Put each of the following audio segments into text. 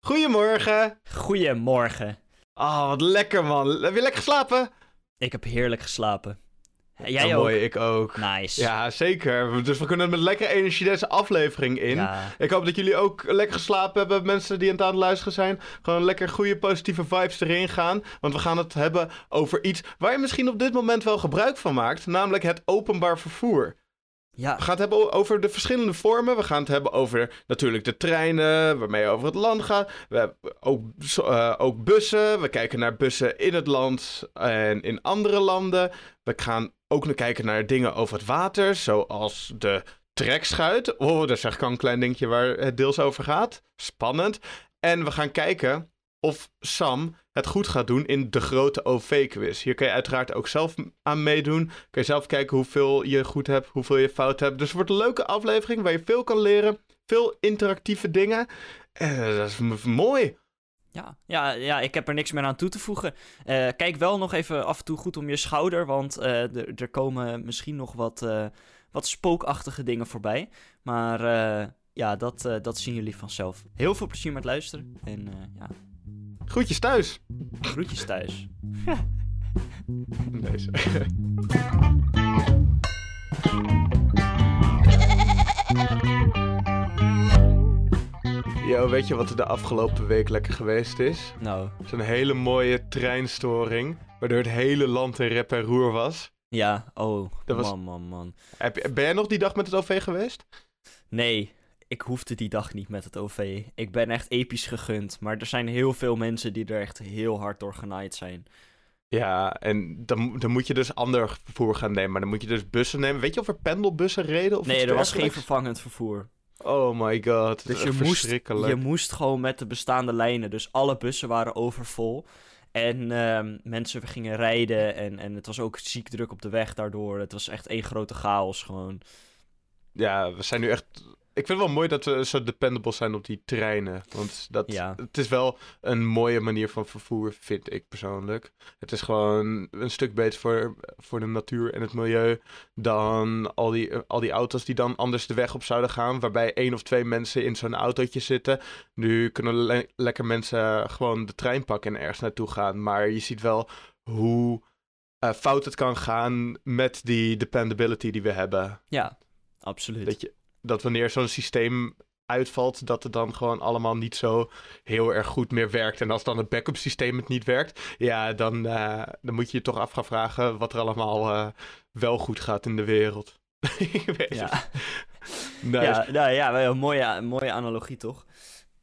Goedemorgen. Goedemorgen. Oh, wat lekker man. Heb je lekker geslapen? Ik heb heerlijk geslapen. Jij oh, ook? Mooi, ik ook. Nice. Ja, zeker. Dus we kunnen met lekkere energie deze aflevering in. Ja. Ik hoop dat jullie ook lekker geslapen hebben. Mensen die aan het aan het luisteren zijn. Gewoon lekker goede positieve vibes erin gaan. Want we gaan het hebben over iets waar je misschien op dit moment wel gebruik van maakt. Namelijk het openbaar vervoer. Ja. We gaan het hebben over de verschillende vormen. We gaan het hebben over natuurlijk de treinen, waarmee je over het land gaat. We hebben ook, eh, ook bussen. We kijken naar bussen in het land en in andere landen. We gaan ook nog kijken naar dingen over het water, zoals de trekschuit. Oh, daar zeg ik al een klein dingetje waar het deels over gaat. Spannend. En we gaan kijken of Sam het goed gaat doen in de grote OV-quiz. Hier kun je uiteraard ook zelf aan meedoen. Kun je zelf kijken hoeveel je goed hebt, hoeveel je fout hebt. Dus het wordt een leuke aflevering waar je veel kan leren. Veel interactieve dingen. En dat is mooi. Ja, ja, ja, ik heb er niks meer aan toe te voegen. Uh, kijk wel nog even af en toe goed om je schouder, want uh, er komen misschien nog wat, wat spookachtige dingen voorbij. Maar ja, dat, dat zien jullie vanzelf. Heel veel plezier met luisteren en ja... Groetjes thuis. Groetjes thuis. Deze. Yo, weet je wat er de afgelopen week lekker geweest is? Nou. Zo'n hele mooie treinstoring, waardoor het hele land in rep en roer was. Ja, oh, Dat was- man, man, man. Heb, ben jij nog die dag met het OV geweest? Nee, ik hoefde die dag niet met het OV. Ik ben echt episch gegund, maar er zijn heel veel mensen die er echt heel hard door genaaid zijn. Ja, en dan, dan moet je dus ander vervoer gaan nemen. Maar dan moet je dus bussen nemen. Weet je of er pendelbussen reden? Of nee, er was geen vervangend vervoer. Oh my god, Dus dus je moest, verschrikkelijk. je moest gewoon met de bestaande lijnen. Dus alle bussen waren overvol. En ehm, mensen gingen rijden en, en het was ook ziek druk op de weg daardoor. Het was echt één grote chaos gewoon. Ja, we zijn nu echt... Ik vind het wel mooi dat we zo dependable zijn op die treinen. Want dat, Ja. het is wel een mooie manier van vervoer, vind ik persoonlijk. Het is gewoon een stuk beter voor, voor de natuur en het milieu... dan al die, al die auto's die dan anders de weg op zouden gaan... waarbij één of twee mensen in zo'n autootje zitten. Nu kunnen le- lekker mensen gewoon de trein pakken en ergens naartoe gaan. Maar je ziet wel hoe eh, fout het kan gaan met die dependability die we hebben. Ja, absoluut. Dat, je, dat wanneer zo'n systeem uitvalt, dat het dan gewoon allemaal niet zo heel erg goed meer werkt. En als dan het backup systeem het niet werkt, ja, dan, eh, dan moet je je toch af gaan vragen wat er allemaal eh, wel goed gaat in de wereld. Ja. Nice. Ja, nou ja, wel een mooie, mooie analogie toch?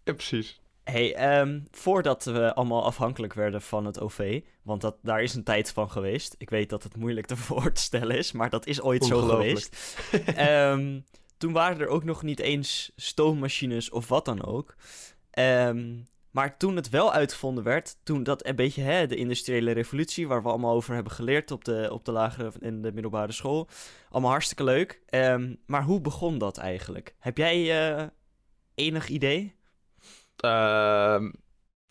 Ja, precies. Hey, ehm, voordat we allemaal afhankelijk werden van het OV, want dat, daar is een tijd van geweest. Ik weet dat het moeilijk te voor te stellen is, maar dat is ooit zo geweest. Ehm, toen waren er ook nog niet eens stoommachines of wat dan ook. Ehm, maar toen het wel uitgevonden werd, toen dat een beetje hè, de industriële revolutie, waar we allemaal over hebben geleerd op de, op de lagere en de middelbare school. Allemaal hartstikke leuk. Ehm, maar hoe begon dat eigenlijk? Heb jij eh, enig idee? Ehm,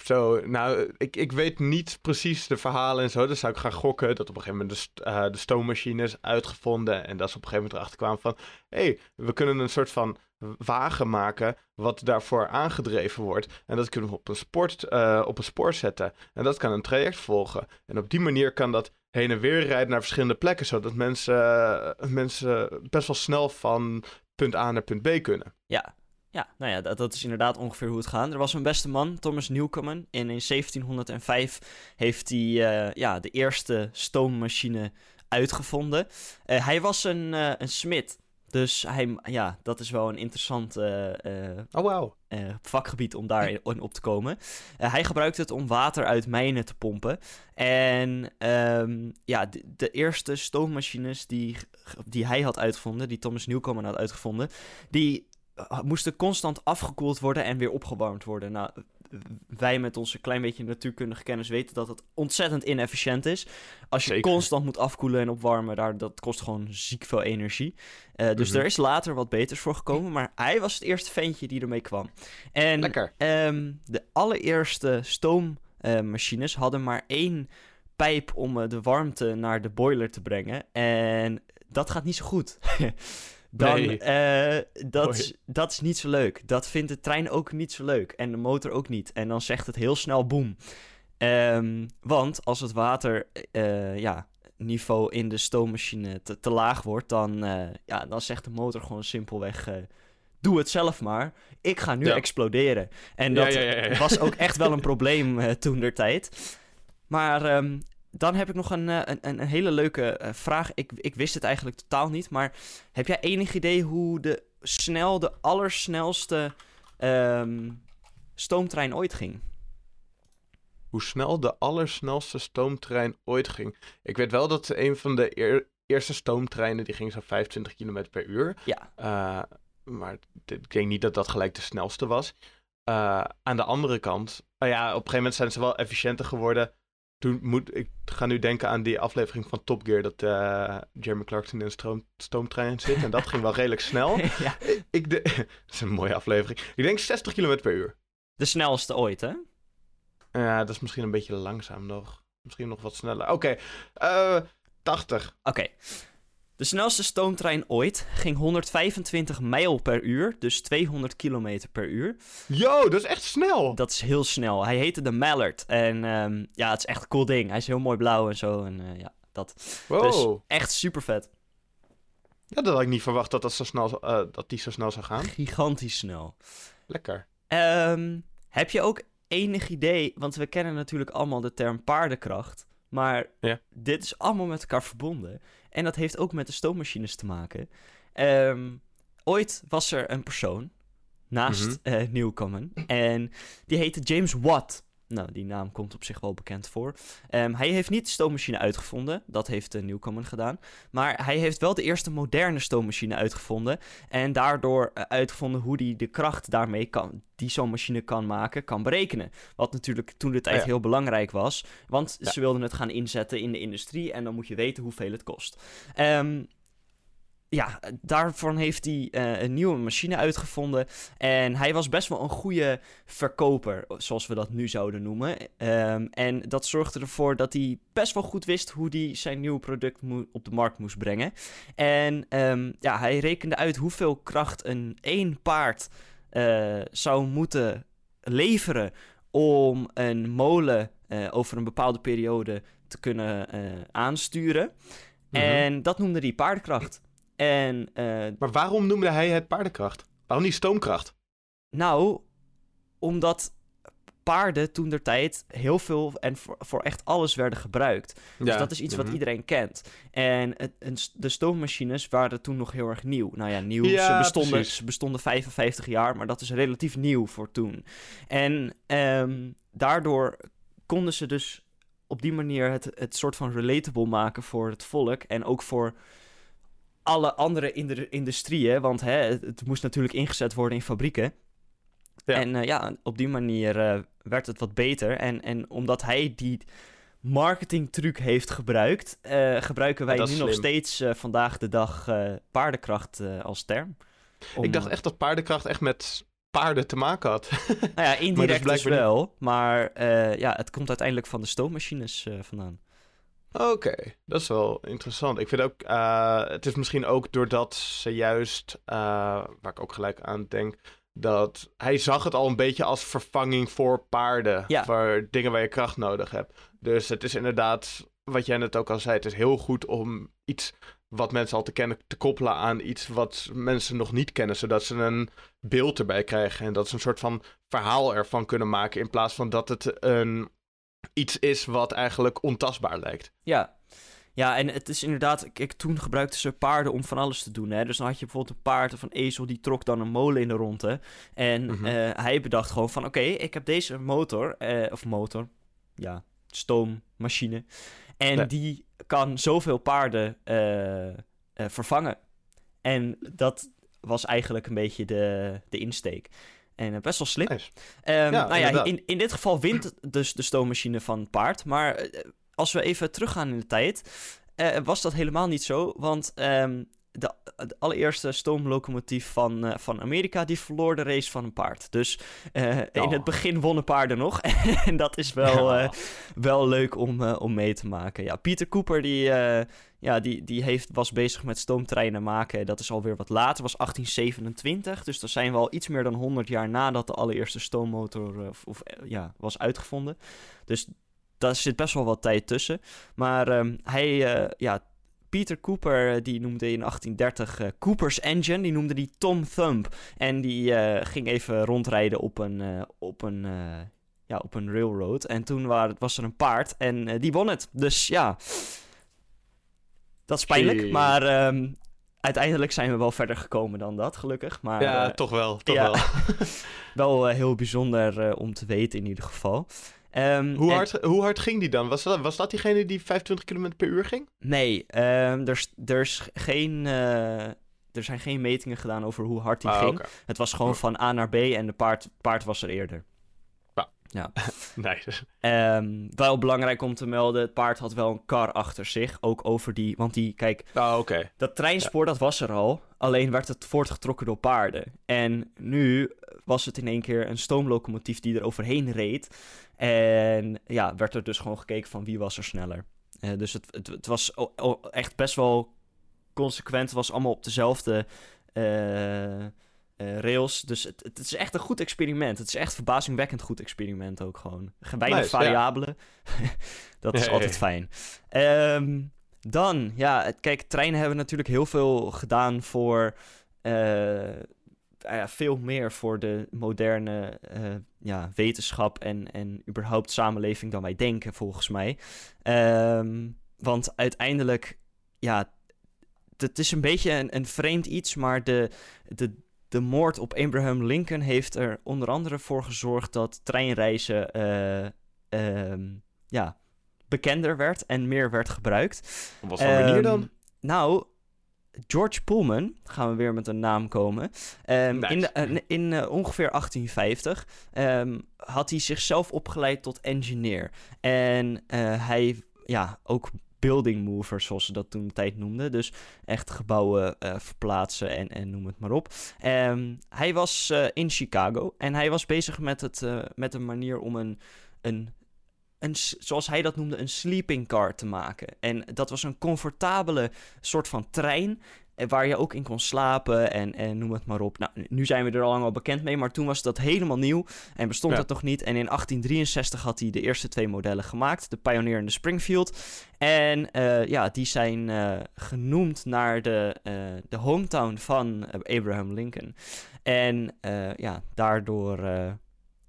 zo, nou, ik, ik weet niet precies de verhalen en zo. Dus zou ik gaan gokken dat op een gegeven moment de, eh, de stoommachine is uitgevonden. En dat ze op een gegeven moment erachter kwamen van... hé, hey, we kunnen een soort van wagen maken wat daarvoor aangedreven wordt. En dat kunnen we op een, sport, eh, op een spoor zetten. En dat kan een traject volgen. En op die manier kan dat heen en weer rijden naar verschillende plekken. Zodat mensen, eh, mensen best wel snel van punt A naar punt B kunnen. Ja, ja nou ja, dat, dat is inderdaad ongeveer hoe het gaat. Er was een beste man, Thomas Newcomen. En in 1705 heeft hij eh, ja, de eerste stoommachine uitgevonden. Eh, hij was een, eh, een smid. Dus hij, ja, dat is wel een interessant Oh, eh, vakgebied om daar in op te komen. Hij gebruikte het om water uit mijnen te pompen. En ehm, ja, de, de eerste stoommachines die, die hij had uitgevonden, die Thomas Newcomen had uitgevonden, die moesten constant afgekoeld worden en weer opgewarmd worden. Nou, wij met onze klein beetje natuurkundige kennis weten dat het ontzettend inefficiënt is. Als je Zeker. constant moet afkoelen en opwarmen, daar, dat kost gewoon ziek veel energie. Eh, dus Mhm. er is later wat beters voor gekomen, maar hij was het eerste ventje die ermee kwam. En Lekker. ehm, de allereerste stoommachines hadden maar één pijp om eh, de warmte naar de boiler te brengen. En dat gaat niet zo goed. dan Nee. eh, dat, is, dat is niet zo leuk. Dat vindt de trein ook niet zo leuk. En de motor ook niet. En dan zegt het heel snel boem. Ehm, want als het water eh, ja, niveau in de stoommachine te, te laag wordt, dan, eh, ja, dan zegt de motor gewoon simpelweg: eh, Doe het zelf maar. Ik ga nu Ja. exploderen. En dat ja, ja, ja. was ook echt wel een probleem toen der tijd. Maar ehm, dan heb ik nog een, eh, een, een, hele leuke eh, vraag. Ik, ik wist het eigenlijk totaal niet. Maar heb jij enig idee hoe de snel, de allersnelste ehm, stoomtrein ooit ging? Hoe snel de allersnelste stoomtrein ooit ging. Ik weet wel dat een van de eer- eerste stoomtreinen, die ging zo'n 25 km per uur. Ja. Eh, maar ik denk niet dat dat gelijk de snelste was. Aan de andere kant, nou ja, op een gegeven moment zijn ze wel efficiënter geworden. Toen moet, ik ga nu denken aan die aflevering van Top Gear dat eh, Jeremy Clarkson in een stroom, stoomtrein zit. En dat ging wel redelijk snel. ja. Ik de, dat is een mooie aflevering. Ik denk 60 km per uur. De snelste ooit, hè? Ja, dat is misschien een beetje langzaam nog. Misschien nog wat sneller. Oké, eh 80. Oké. De snelste stoomtrein ooit ging 125 mijl per uur, dus 200 kilometer per uur. Yo, dat is echt snel. Dat is heel snel. Hij heette de Mallard. En ehm, ja, het is echt een cool ding. Hij is heel mooi blauw en zo. En eh, ja, dat. wow. Dus echt super vet. Ja, dat had ik niet verwacht dat, dat, zo snel, eh, dat die zo snel zou gaan. Gigantisch snel. Lekker. Ehm, heb je ook enig idee, want we kennen natuurlijk allemaal de term paardenkracht, maar Ja. dit is allemaal met elkaar verbonden. En dat heeft ook met de stoommachines te maken. Ehm, ooit was er een persoon naast eh, Newcomen en die heette James Watt. Nou, die naam komt op zich wel bekend voor. Ehm, hij heeft niet de stoommachine uitgevonden, dat heeft uh, Newcomen gedaan. Maar hij heeft wel de eerste moderne stoommachine uitgevonden. En daardoor eh, uitgevonden hoe hij de kracht daarmee kan, die zo'n machine kan maken, kan berekenen. Wat natuurlijk toen de tijd Ja. heel belangrijk was. Want Ja. ze wilden het gaan inzetten in de industrie en dan moet je weten hoeveel het kost. Ehm, ja, daarvan heeft hij eh, een nieuwe machine uitgevonden. En hij was best wel een goede verkoper, zoals we dat nu zouden noemen. Ehm, en dat zorgde ervoor dat hij best wel goed wist hoe hij zijn nieuwe product op de markt moest brengen. En ehm, ja, hij rekende uit hoeveel kracht een één paard eh, zou moeten leveren om een molen eh, over een bepaalde periode te kunnen aansturen. Mhm. En dat noemde hij paardenkracht. En eh, Maar waarom noemde hij het paardenkracht? Waarom niet stoomkracht? nou, omdat paarden toen der tijd heel veel en voor, voor echt alles werden gebruikt. Dus dat is iets wat mhm. iedereen kent. En het, de stoommachines waren toen nog heel erg nieuw. Nou ja, nieuw. Ja, ze, bestonden, ze bestonden 55 jaar, maar dat is relatief nieuw voor toen. En ehm, daardoor konden ze dus op die manier het, het soort van relatable maken voor het volk. En ook voor alle andere inder- industrieën. Want hè, het, het moest natuurlijk ingezet worden in fabrieken. Ja. En eh, ja, op die manier eh, werd het wat beter. En, en omdat hij die marketingtruc heeft gebruikt, eh, gebruiken wij nu nog steeds vandaag de dag paardenkracht als term. Om, Ik dacht echt dat paardenkracht echt met paarden te maken had. Nou ja, indirect dus wel. Maar ja, het komt uiteindelijk van de stoommachines vandaan. Oké, dat is wel interessant. Ik vind ook, eh, het is misschien ook doordat ze juist, eh, waar ik ook gelijk aan denk, dat hij zag het al een beetje als vervanging voor paarden. Ja. Voor dingen waar je kracht nodig hebt. Dus het is inderdaad, wat jij net ook al zei, het is heel goed om iets wat mensen al te kennen te koppelen aan iets wat mensen nog niet kennen. Zodat ze een beeld erbij krijgen en dat ze een soort van verhaal ervan kunnen maken. In plaats van dat het een, iets is wat eigenlijk ontastbaar lijkt. Ja. Ja, en het is inderdaad... Kijk, toen gebruikten ze paarden om van alles te doen. Hè? Dus dan had je bijvoorbeeld een paard of een ezel... die trok dan een molen in de ronde. En Mhm. eh, hij bedacht gewoon van... Oké, ik heb deze motor... eh, of motor... Ja, stoommachine. En die kan zoveel paarden eh, vervangen. En dat was eigenlijk een beetje de, de insteek. En eh, best wel slim. Nice. Ehm, Ja, nou ja, in, in dit geval wint dus de stoommachine van het paard. Maar eh, als we even teruggaan in de tijd, eh, was dat helemaal niet zo. Want ehm, de, de allereerste stoomlocomotief van, eh, van Amerika, die verloor de race van een paard. Dus eh, in Oh. het begin wonnen paarden nog. en dat is wel, Ja. eh, wel leuk om, om mee te maken. Ja, Pieter Cooper, die, ja, die, die heeft, was bezig met stoomtreinen maken. Dat is alweer wat later, was 1827. Dus dan zijn we al iets meer dan 100 jaar nadat de allereerste stoommotor of, ja, was uitgevonden. Dus daar zit best wel wat tijd tussen. Maar ehm, hij, ja, Peter Cooper, eh, die noemde in 1830 eh, Cooper's Engine, die noemde die Tom Thumb. En die eh, ging even rondrijden op een, op een, ja, op een railroad. En toen wa- was er een paard en die won het. Dus ja, dat is pijnlijk. Maar ehm, uiteindelijk zijn we wel verder gekomen dan dat, gelukkig. Maar ja, toch wel. Toch ja. wel. wel heel bijzonder om te weten in ieder geval. Ehm, Hoe, en- hard, hoe hard ging die dan? Was dat, was dat diegene die 25 km per uur ging? Nee, ehm, er, is- er, is geen, eh, er zijn geen metingen gedaan over hoe hard hij Ah, ging. Het was gewoon van A naar B en de paard, paard was er eerder. Nee. Ehm, wel belangrijk om te melden, het paard had wel een kar achter zich. Ook over die, want die, kijk, oké. dat treinspoor dat was er al. Alleen werd het voortgetrokken door paarden. En nu was het in één keer een stoomlocomotief die er overheen reed. En ja, werd er dus gewoon gekeken van wie was er sneller. Eh, dus het, het, het was echt best wel consequent. Het was allemaal op dezelfde eh, eh, rails. Dus het, het is echt een goed experiment. Het is echt verbazingwekkend goed experiment ook gewoon. Weinig Nice, ja. variabelen. dat is Ja, altijd ja. fijn. Ehm, dan, ja, kijk, treinen hebben natuurlijk heel veel gedaan voor... eh, ja, veel meer voor de moderne eh, ja, wetenschap en, en überhaupt samenleving dan wij denken, volgens mij. Ehm, want uiteindelijk, ja, het- is een beetje een, een vreemd iets, maar de, de, de moord op Abraham Lincoln heeft er onder andere voor gezorgd dat treinreizen eh, ehm, ja, bekender werd en meer werd gebruikt. Op wat voor manier dan? Ehm, Nou, George Pullman, gaan we weer met een naam komen. Ehm, Nice. In, de- eh, in eh, ongeveer 1850 ehm, had hij zichzelf opgeleid tot engineer. En eh, hij, ja, ook building mover, zoals ze dat toen de tijd noemden. Dus echt gebouwen verplaatsen en, en noem het maar op. Hij was in Chicago en hij was bezig met, het, met een manier om een, een, een, zoals hij dat noemde, een sleeping car te maken. En dat was een comfortabele soort van trein. eh, Waar je ook in kon slapen en, en noem het maar op. Nou, nu zijn we er al lang al bekend mee, maar toen was dat helemaal nieuw en bestond Ja. het nog niet. En in 1863 had hij de eerste twee modellen gemaakt, de Pioneer en de Springfield. En eh, ja, die zijn eh, genoemd naar de, de hometown van Abraham Lincoln. En ja, daardoor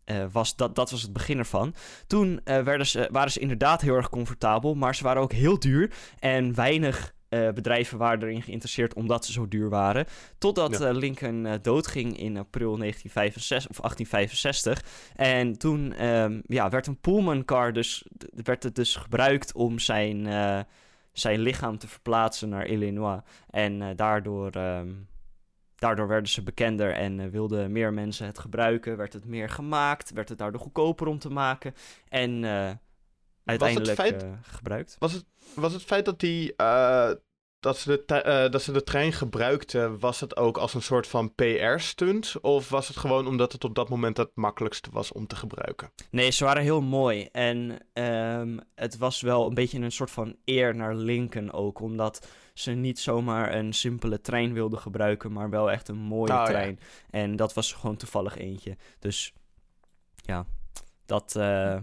eh, was dat, dat was het begin ervan. Toen eh, werden ze, waren ze inderdaad heel erg comfortabel, maar ze waren ook heel duur. En weinig eh, bedrijven waren erin geïnteresseerd omdat ze zo duur waren. Totdat Ja. Lincoln doodging in april 1965, of 1865. En toen ehm, ja, werd een Pullman car dus, werd het dus gebruikt om zijn, zijn lichaam te verplaatsen naar Illinois. En daardoor, ehm, daardoor werden ze bekender en eh, wilden meer mensen het gebruiken. Werd het meer gemaakt, werd het daardoor goedkoper om te maken. En eh, uiteindelijk feit- eh, gebruikt. Was het, was het feit dat, die, dat, ze de, eh, dat ze de trein gebruikten, was het ook als een soort van PR-stunt? Of was het gewoon omdat het op dat moment het makkelijkste was om te gebruiken? Nee, ze waren heel mooi. En ehm, het was wel een beetje een soort van eer naar Lincoln ook. Omdat ze niet zomaar een simpele trein wilden gebruiken, maar wel echt een mooie Oh, ja. trein. En dat was gewoon toevallig eentje. Dus ja, dat eh,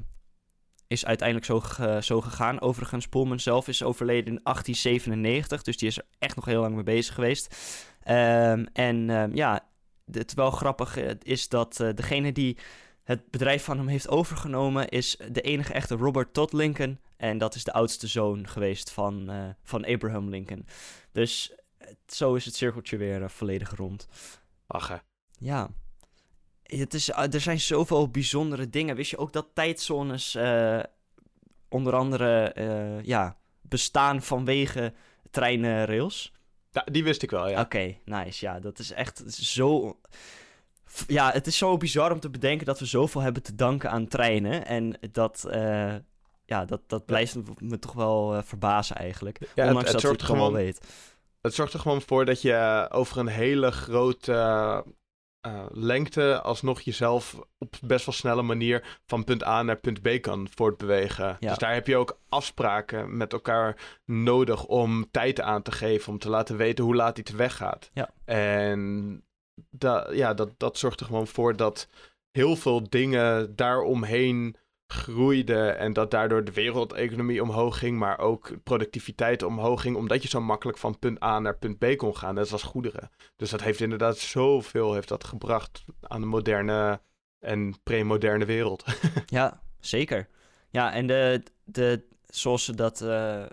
is uiteindelijk zo, zo gegaan. Overigens, Pullman zelf is overleden in 1897. Dus die is er echt nog heel lang mee bezig geweest. Ehm, en ehm, ja, het wel grappig eh, is dat eh, degene die het bedrijf van hem heeft overgenomen is de enige echte Robert Todd Lincoln. En dat is de oudste zoon geweest van, eh, van Abraham Lincoln. Dus zo is het cirkeltje weer volledig rond. Ach, hè. Ja. Het is, eh, er zijn zoveel bijzondere dingen. Wist je ook dat tijdzones eh, onder andere eh, ja, bestaan vanwege treinrails? Ja, die wist ik wel, ja. Oké, nice. Ja, dat is echt zo. Ja, het is zo bizar om te bedenken dat we zoveel hebben te danken aan treinen. En dat, ja, dat, dat blijft me toch wel verbazen eigenlijk. Ja, Ondanks het, het dat je het gewoon, weet. het zorgt er gewoon voor dat je over een hele grote uh, lengte alsnog jezelf op best wel snelle manier van punt A naar punt B kan voortbewegen. Ja. Dus daar heb je ook afspraken met elkaar nodig om tijd aan te geven, om te laten weten hoe laat iets weggaat. Ja. En da ja, dat, dat zorgt er gewoon voor dat heel veel dingen daaromheen groeiden en dat daardoor de wereldeconomie omhoog ging, maar ook productiviteit omhoog ging, omdat je zo makkelijk van punt A naar punt B kon gaan, net als goederen. Dus dat heeft inderdaad zoveel heeft dat gebracht aan de moderne en pre-moderne wereld. Ja, zeker. Ja, en de, de, zoals ze dat, uh,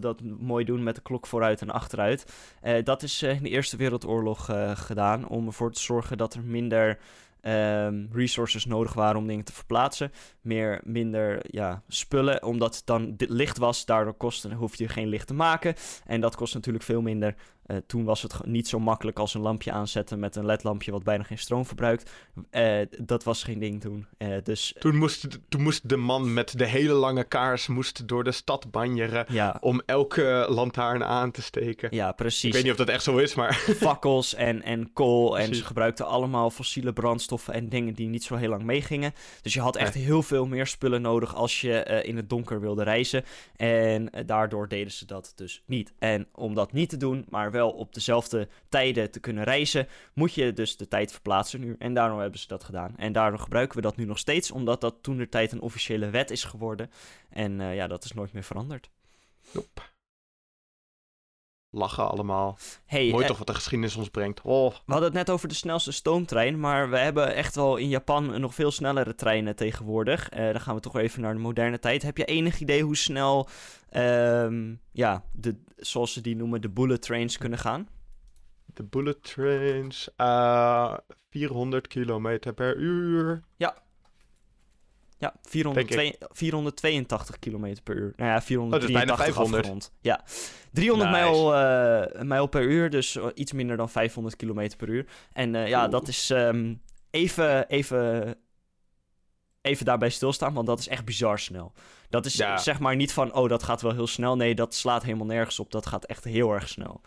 dat mooi doen met de klok vooruit en achteruit, uh, dat is uh, in de Eerste Wereldoorlog gedaan om ervoor te zorgen dat er minder um, resources nodig waren om dingen te verplaatsen. Meer, minder ja, spullen, omdat het dan licht was. Daardoor kostte, hoef je geen licht te maken. En dat kost natuurlijk veel minder. Uh, toen was het niet zo makkelijk als een lampje aanzetten met een ledlampje wat bijna geen stroom verbruikt. Uh, dat was geen ding toen. Uh, dus, toen, moest, toen moest de man met de hele lange kaars moest door de stad banjeren ja. om elke lantaarn aan te steken. Ja, precies. Ik weet niet of dat echt zo is, maar... Fakkels en, en kool en ze gebruikten allemaal fossiele brandstoffen en dingen die niet zo heel lang meegingen. Dus je had echt heel veel meer spullen nodig als je in het donker wilde reizen. En daardoor deden ze dat dus niet. En om dat niet te doen, maar wel op dezelfde tijden te kunnen reizen, moet je dus de tijd verplaatsen nu. En daarom hebben ze dat gedaan. En daarom gebruiken we dat nu nog steeds, omdat dat toen de tijd een officiële wet is geworden. En uh, ja, dat is nooit meer veranderd. Lachen allemaal. Hey, Mooi eh, toch wat de geschiedenis ons brengt. Oh. We hadden het net over de snelste stoomtrein, maar we hebben echt wel in Japan nog veel snellere treinen tegenwoordig. Uh, dan gaan we toch even naar de moderne tijd. Heb je enig idee hoe snel, um, ja, de, zoals ze die noemen, de bullet trains kunnen gaan? De bullet trains, uh, 400 kilometer per uur. Ja. Ja, 402, 482 km per uur. Nou ja, 483 oh, dus afgerond. Ja, 300 nice. mijl, uh, mijl per uur, dus iets minder dan 500 km per uur. En uh, ja, dat is um, even, even, even daarbij stilstaan, want dat is echt bizar snel. Dat is ja. zeg maar niet van, oh, dat gaat wel heel snel. Nee, dat slaat helemaal nergens op. Dat gaat echt heel erg snel.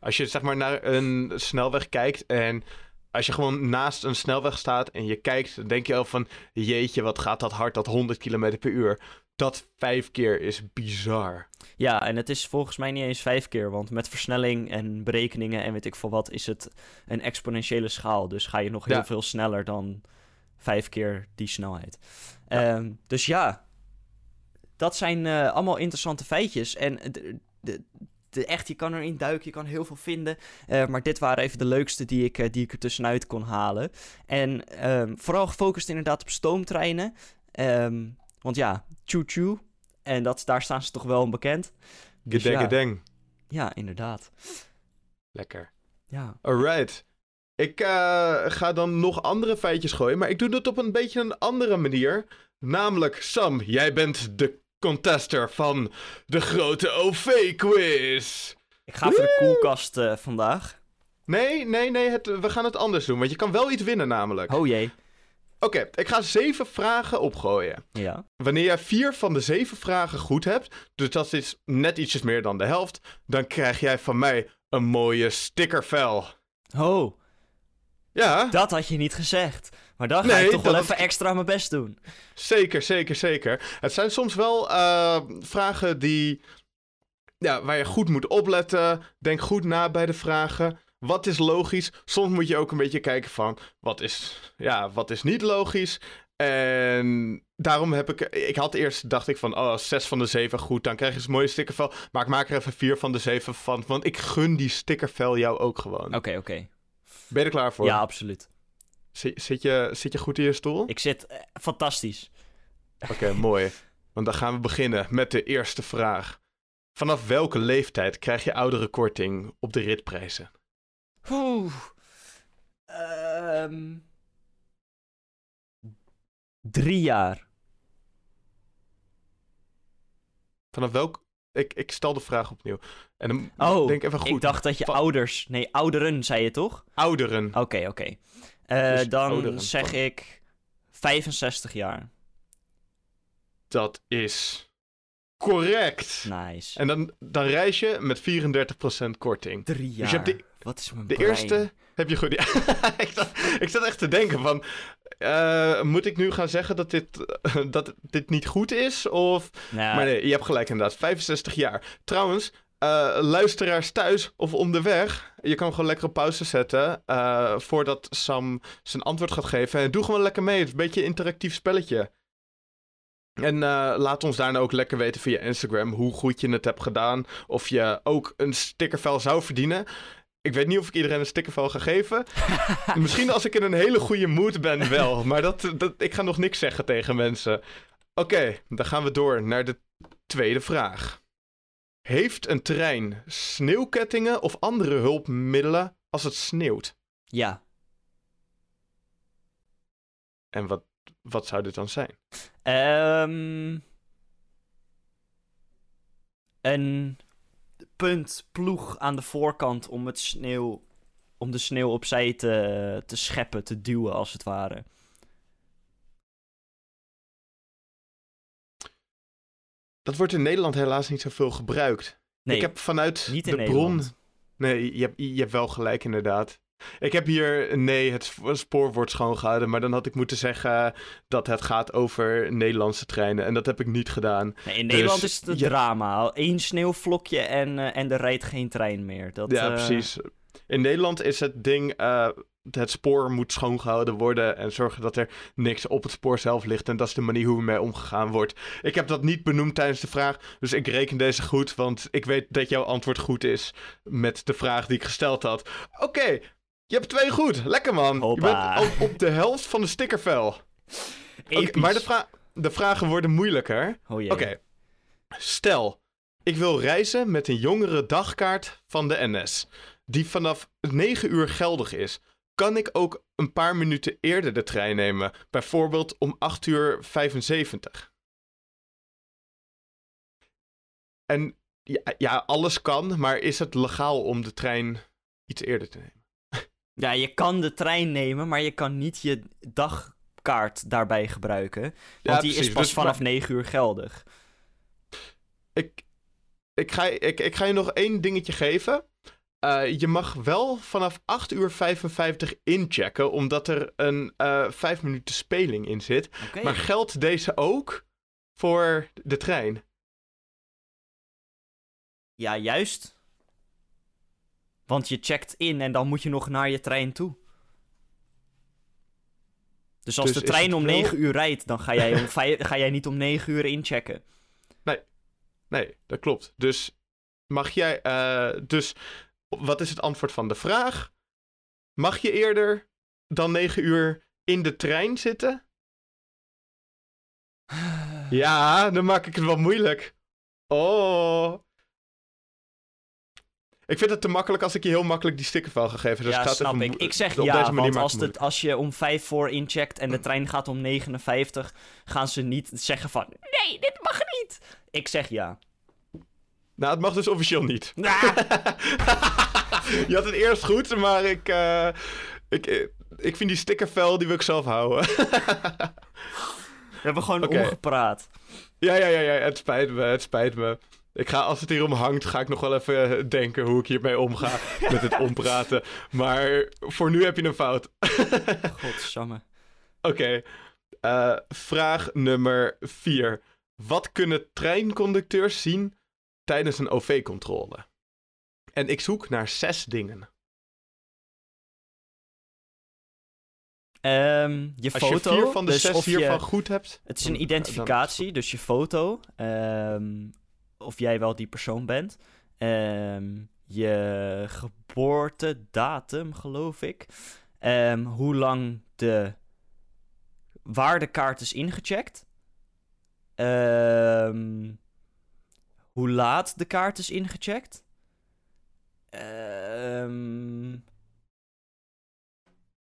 Als je zeg maar naar een snelweg kijkt en als je gewoon naast een snelweg staat en je kijkt, dan denk je al van, jeetje, wat gaat dat hard, dat 100 km per uur. Dat vijf keer is bizar. Ja, en het is volgens mij niet eens vijf keer, want met versnelling en berekeningen en weet ik veel wat, is het een exponentiële schaal. Dus ga je nog heel Ja. veel sneller dan vijf keer die snelheid. Ja. Ehm, dus ja, dat zijn eh, allemaal interessante feitjes. En de, echt, je kan erin duiken, je kan heel veel vinden. Eh, maar dit waren even de leukste die ik, eh, die ik er tussenuit kon halen. En ehm, vooral gefocust inderdaad op stoomtreinen. Ehm, want ja, choo-choo. En dat, daar staan ze toch wel bekend. Dus Gedeng, ja. gedeng. Ja, inderdaad. Lekker. Ja. Alright. Ik eh, ga dan nog andere feitjes gooien, maar ik doe dat op een beetje een andere manier. Namelijk, Sam, jij bent de contester van de grote OV-quiz. Ik ga voor de koelkast eh, vandaag. Nee, nee, nee, het, we gaan het anders doen, want je kan wel iets winnen namelijk. Oh jee. Oké, ik ga zeven vragen opgooien. Ja. Wanneer jij vier van de zeven vragen goed hebt, dus dat is net ietsjes meer dan de helft, dan krijg jij van mij een mooie stickervel. Oh, Ja, dat had je niet gezegd. Maar dan ga Nee, ik toch wel even extra mijn best doen. zeker, zeker, zeker. Het zijn soms wel eh, vragen die, ja, waar je goed moet opletten. Denk goed na bij de vragen. Wat is logisch? Soms moet je ook een beetje kijken van, wat is, ja, wat is niet logisch? En daarom heb ik, ik had eerst, dacht ik van, oh, zes van de zeven goed, dan krijg je een mooie stickervel. Maar ik maak er even vier van de zeven van, want ik gun die stickervel jou ook gewoon. Oké, oké. Ben je er klaar voor? Ja, absoluut. Zit, zit, je, zit je goed in je stoel? Ik zit eh, fantastisch. Oké, mooi. Want dan gaan we beginnen met de eerste vraag. Vanaf welke leeftijd krijg je oudere korting op de ritprijzen? Oeh. Ehm. Drie jaar. Vanaf welk... Ik, ik stel de vraag opnieuw. En dan Oh, denk even goed. ik dacht dat je Van- ouders... Nee, ouderen, zei je toch? Ouderen. Oké, oké. Eh, Dus dan zeg van- ik 65 jaar. Dat is correct. Nice. En dan, dan reis je met 34% korting. Drie Dus jaar. je hebt de- Wat is mijn De brein? eerste heb je goed. Ja, ik, zat, ik zat echt te denken van... eh, moet ik nu gaan zeggen dat dit, dat dit niet goed is? Of... Nou, Maar nee, je hebt gelijk inderdaad. 65 jaar. Trouwens, eh, luisteraars thuis of onderweg... Je kan gewoon lekker op pauze zetten... eh, voordat Sam zijn antwoord gaat geven. En doe gewoon lekker mee. Het is een beetje een interactief spelletje. En eh, laat ons daarna ook lekker weten via Instagram... hoe goed je het hebt gedaan. Of je ook een stickervel zou verdienen... Ik weet niet of ik iedereen een stickervel ga geven. Misschien als ik in een hele goede mood ben wel. Maar dat, dat, ik ga nog niks zeggen tegen mensen. Oké, dan gaan we door naar de tweede vraag. Heeft een trein sneeuwkettingen of andere hulpmiddelen als het sneeuwt? Ja. En wat, wat zou dit dan zijn? Ehm een puntploeg aan de voorkant om het sneeuw... Om de sneeuw opzij te, te scheppen, te duwen als het ware. Dat wordt in Nederland helaas niet zoveel gebruikt. Nee, ik heb vanuit niet in de Nederland. bron. Nee, je hebt, je hebt wel gelijk inderdaad. Ik heb hier, nee, het sp- spoor wordt schoongehouden. Maar dan had ik moeten zeggen dat het gaat over Nederlandse treinen. En dat heb ik niet gedaan. Nee, in Dus Nederland is het een drama. Één sneeuwvlokje en, eh, en er rijdt geen trein meer. Dat, ja, eh, precies. In Nederland is het ding, eh, het spoor moet schoongehouden worden en zorgen dat er niks op het spoor zelf ligt. En dat is de manier hoe ermee omgegaan wordt. Ik heb dat niet benoemd tijdens de vraag, dus ik reken deze goed, want ik weet dat jouw antwoord goed is met de vraag die ik gesteld had. Oké, je hebt twee goed. Lekker man. Hoppa. Je bent op de helft van de stickervel. Episch. maar de, vra- de vragen worden moeilijker. Oh. Oké. Stel, ik wil reizen met een jongere dagkaart van de NS, die vanaf 9 uur geldig is. Kan ik ook een paar minuten eerder de trein nemen, bijvoorbeeld om 8 uur 75? En ja, ja, alles kan, maar is het legaal om de trein iets eerder te nemen? Ja, je kan de trein nemen, maar je kan niet je dagkaart daarbij gebruiken. Want Ja, die is pas Dus- vanaf 9 uur geldig. ik, ik, ga, ik, ik ga je nog één dingetje geven. Eh, je mag wel vanaf 8 uur 55 inchecken, omdat er een eh 5 minuten speling in zit. Maar geldt deze ook voor de trein? Ja, juist. Want je checkt in en dan moet je nog naar je trein toe. Dus als Dus de trein om wel- 9 uur rijdt, dan ga jij, om ga jij niet om 9 uur inchecken. Nee, dat klopt. Dus mag jij. eh, dus wat is het antwoord van de vraag? Mag je eerder dan 9 uur in de trein zitten? Ja, dan maak ik het wel moeilijk. Oh. Ik vind het te makkelijk als ik je heel makkelijk die stickervel ga geven. Dus ja, snap ik. Ik zeg ja, want als, het, als je om 5 voor incheckt en de trein gaat om 59, gaan ze niet zeggen van, nee, dit mag niet. Ik zeg ja. Nou, het mag dus officieel niet. Je had het eerst goed, maar ik, eh, ik, eh, ik vind die stickervel, die wil ik zelf houden. we hebben gewoon omgepraat. ja, ja, ja, ja, het spijt me, het spijt me. Ik ga, als het hierom hangt, ga ik nog wel even eh, denken hoe ik hiermee omga met het ompraten. Maar voor nu heb je een fout. Godsamme. Oké, vraag nummer 4. Wat kunnen treinconducteurs zien tijdens een OV-controle? En ik zoek naar zes dingen. Ehm, je Als foto. je vier van de dus zes of je- hiervan goed hebt... Het is een dan- identificatie, dus je foto. ehm, of jij wel die persoon bent. Ehm, je geboortedatum, geloof ik. Hoe lang de waardekaart is ingecheckt. Hoe laat de kaart is ingecheckt. Ehm,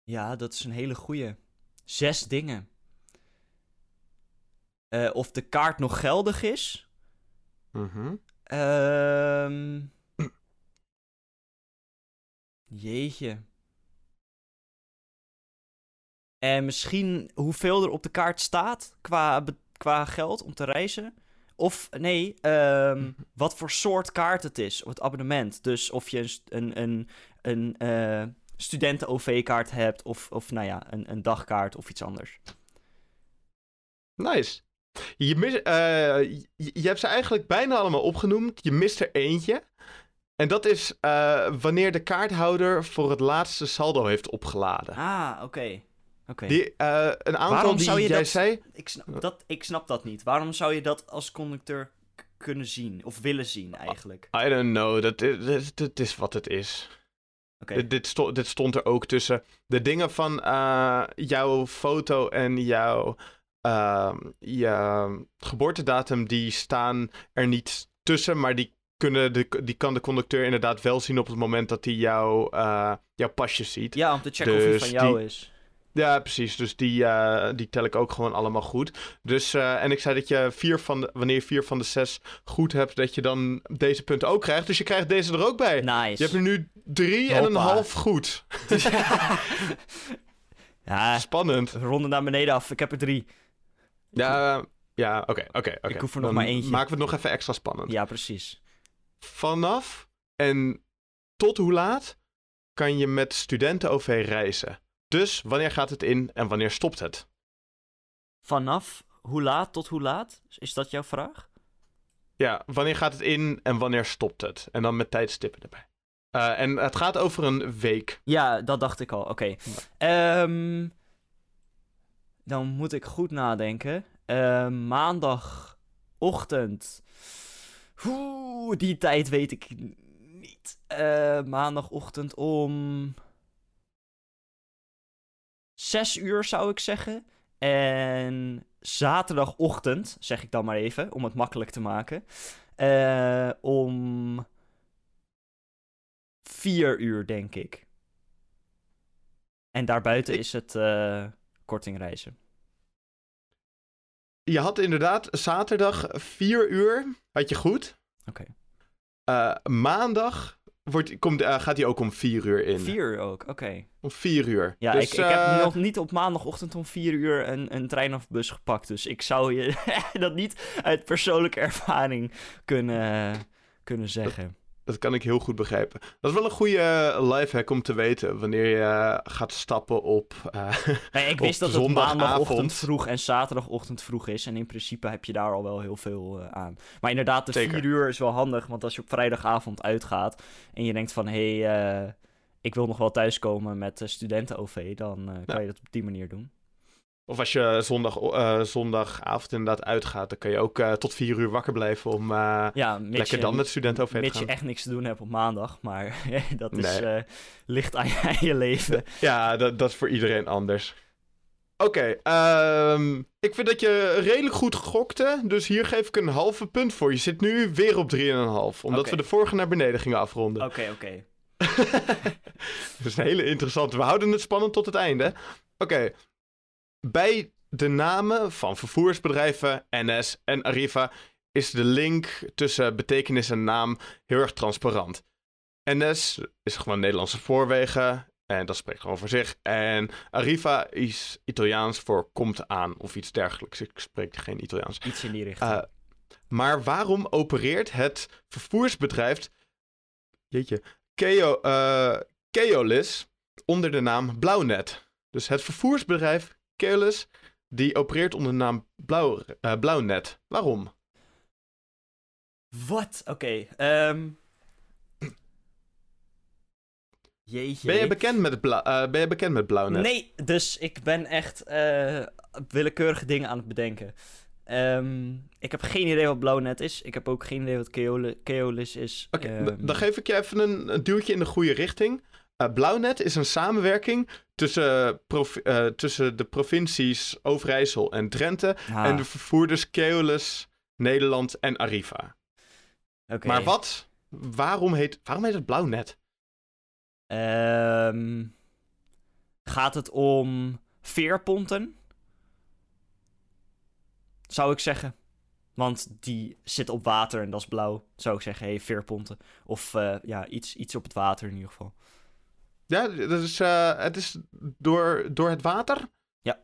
ja, dat is een hele goeie. Zes dingen. Eh, of de kaart nog geldig is. Mhm. Ehm Jeetje. En misschien hoeveel er op de kaart staat qua, qua geld om te reizen. Of nee, ehm, wat voor soort kaart het is, het abonnement. Dus of je een, een, een, eh, studenten-OV-kaart hebt, of, of nou ja, een, een dagkaart of iets anders. Nice. Je, mis, eh, je, je hebt ze eigenlijk bijna allemaal opgenoemd. Je mist er eentje. En dat is eh, wanneer de kaarthouder voor het laatste saldo heeft opgeladen. Ah, oké. Oké. Die, eh, een aantal Waarom die zou je jij dat- zei. Ik, snap, dat, ik snap dat niet. Waarom zou je dat als conducteur kunnen zien? Of willen zien, eigenlijk? I don't know, dat is, dat, is wat het is. Dit, dit, sto- dit stond er ook tussen. De dingen van eh, jouw foto en jouw ehm, je geboortedatum, die staan er niet tussen, maar die, kunnen de, die kan de conducteur inderdaad wel zien op het moment dat hij jouw, eh, jouw pasje ziet. Ja, om te checken of het Dus van jou die- is. Ja, precies. Dus die, eh, die tel ik ook gewoon allemaal goed. Dus, eh, en ik zei dat je vier van de, wanneer je vier van de zes goed hebt, dat je dan deze punten ook krijgt. Dus je krijgt deze er ook bij. Nice. Je hebt er nu drie en een half goed. ja, Spannend. ronde naar beneden af. Ik heb er drie. Ja, ja oké, oké, oké. Ik hoef er nog Dan maar eentje. maken we het nog even extra spannend. Ja, precies. Vanaf en tot hoe laat kan je met studenten-OV reizen? Dus wanneer gaat het in en wanneer stopt het? Vanaf hoe laat tot hoe laat? Is dat jouw vraag? Ja, wanneer gaat het in en wanneer stopt het? En dan met tijdstippen erbij. Eh, en het gaat over een week. Ja, dat dacht ik al. Oké. Ehm, dan moet ik goed nadenken. Ehm, maandagochtend. Oeh, die tijd weet ik niet. Eh, maandagochtend om. Zes uur zou ik zeggen. En zaterdagochtend, zeg ik dan maar even, om het makkelijk te maken. eh, om vier uur, denk ik. En daarbuiten is het eh kortingreizen. Je had inderdaad zaterdag 4 uur, had je goed. Oké. Eh, maandag wordt, komt, eh, gaat hij ook om 4 uur in. Vier uur ook, oké. Om 4 uur. Ja, Dus, ik, ik heb eh, nog niet op maandagochtend om vier uur een, een trein of bus gepakt. Dus ik zou je dat niet uit persoonlijke ervaring kunnen, kunnen zeggen. Dat kan ik heel goed begrijpen. Dat is wel een goede eh, lifehack om te weten wanneer je eh, gaat stappen op. eh, Nee, ik wist dat het maandagochtend vroeg en zaterdagochtend vroeg is. En in principe heb je daar al wel heel veel aan. Maar inderdaad, de Zeker. vier uur is wel handig. Want als je op vrijdagavond uitgaat en je denkt van... hé, hey, ik wil nog wel thuiskomen met studenten-OV... dan kan Ja. je dat op die manier doen. Of als je zondag, eh, zondagavond inderdaad uitgaat, dan kan je ook eh, tot 4 uur wakker blijven om eh, Ja, mits lekker je, dan met studenten over te mits je gaan. echt niks te doen hebt op maandag. Maar dat is Nee. licht aan je, aan je leven. Ja, dat, dat is voor iedereen anders. Oké, ehm, ik vind dat je redelijk goed gokte, dus hier geef ik een halve punt voor. Je zit nu weer op 3,5, omdat we de vorige naar beneden gingen afronden. Oké, oké. Dat is een hele interessante. We houden het spannend tot het einde. Oké. Bij de namen van vervoersbedrijven, NS en Arriva is de link tussen betekenis en naam heel erg transparant. NS is gewoon Nederlandse spoorwegen en dat spreekt gewoon voor zich. En Arriva is Italiaans voor komt aan of iets dergelijks. Ik spreek geen Italiaans. Iets in die richting. Eh, maar waarom opereert het vervoersbedrijf, jeetje, Keo, eh, Keolis onder de naam Blauwnet? Dus het vervoersbedrijf Keolis, die opereert onder de naam Blauw, eh, Blauwnet. Waarom? Wat? Oké. ehm. Jeetje. Ben je bekend met, eh, ben je bekend met Blauwnet? Nee, dus ik ben echt eh, willekeurige dingen aan het bedenken. Ehm, ik heb geen idee wat Blauwnet is. Ik heb ook geen idee wat Keolis is. Oké, Ehm, dan geef ik je even een, een duwtje in de goede richting. Blauwnet is een samenwerking tussen, eh, tussen de provincies Overijssel en Drenthe ah, en de vervoerders Keolis, Nederland en Arriva. Maar wat? Waarom heet, waarom heet het Blauwnet? Ehm, gaat het om veerponten? Zou ik zeggen. Want die zit op water en dat is blauw. Zou ik zeggen, hey, veerponten. Of eh, ja, iets, iets op het water in ieder geval. Ja, dat is, eh, het is door, door het water? Ja.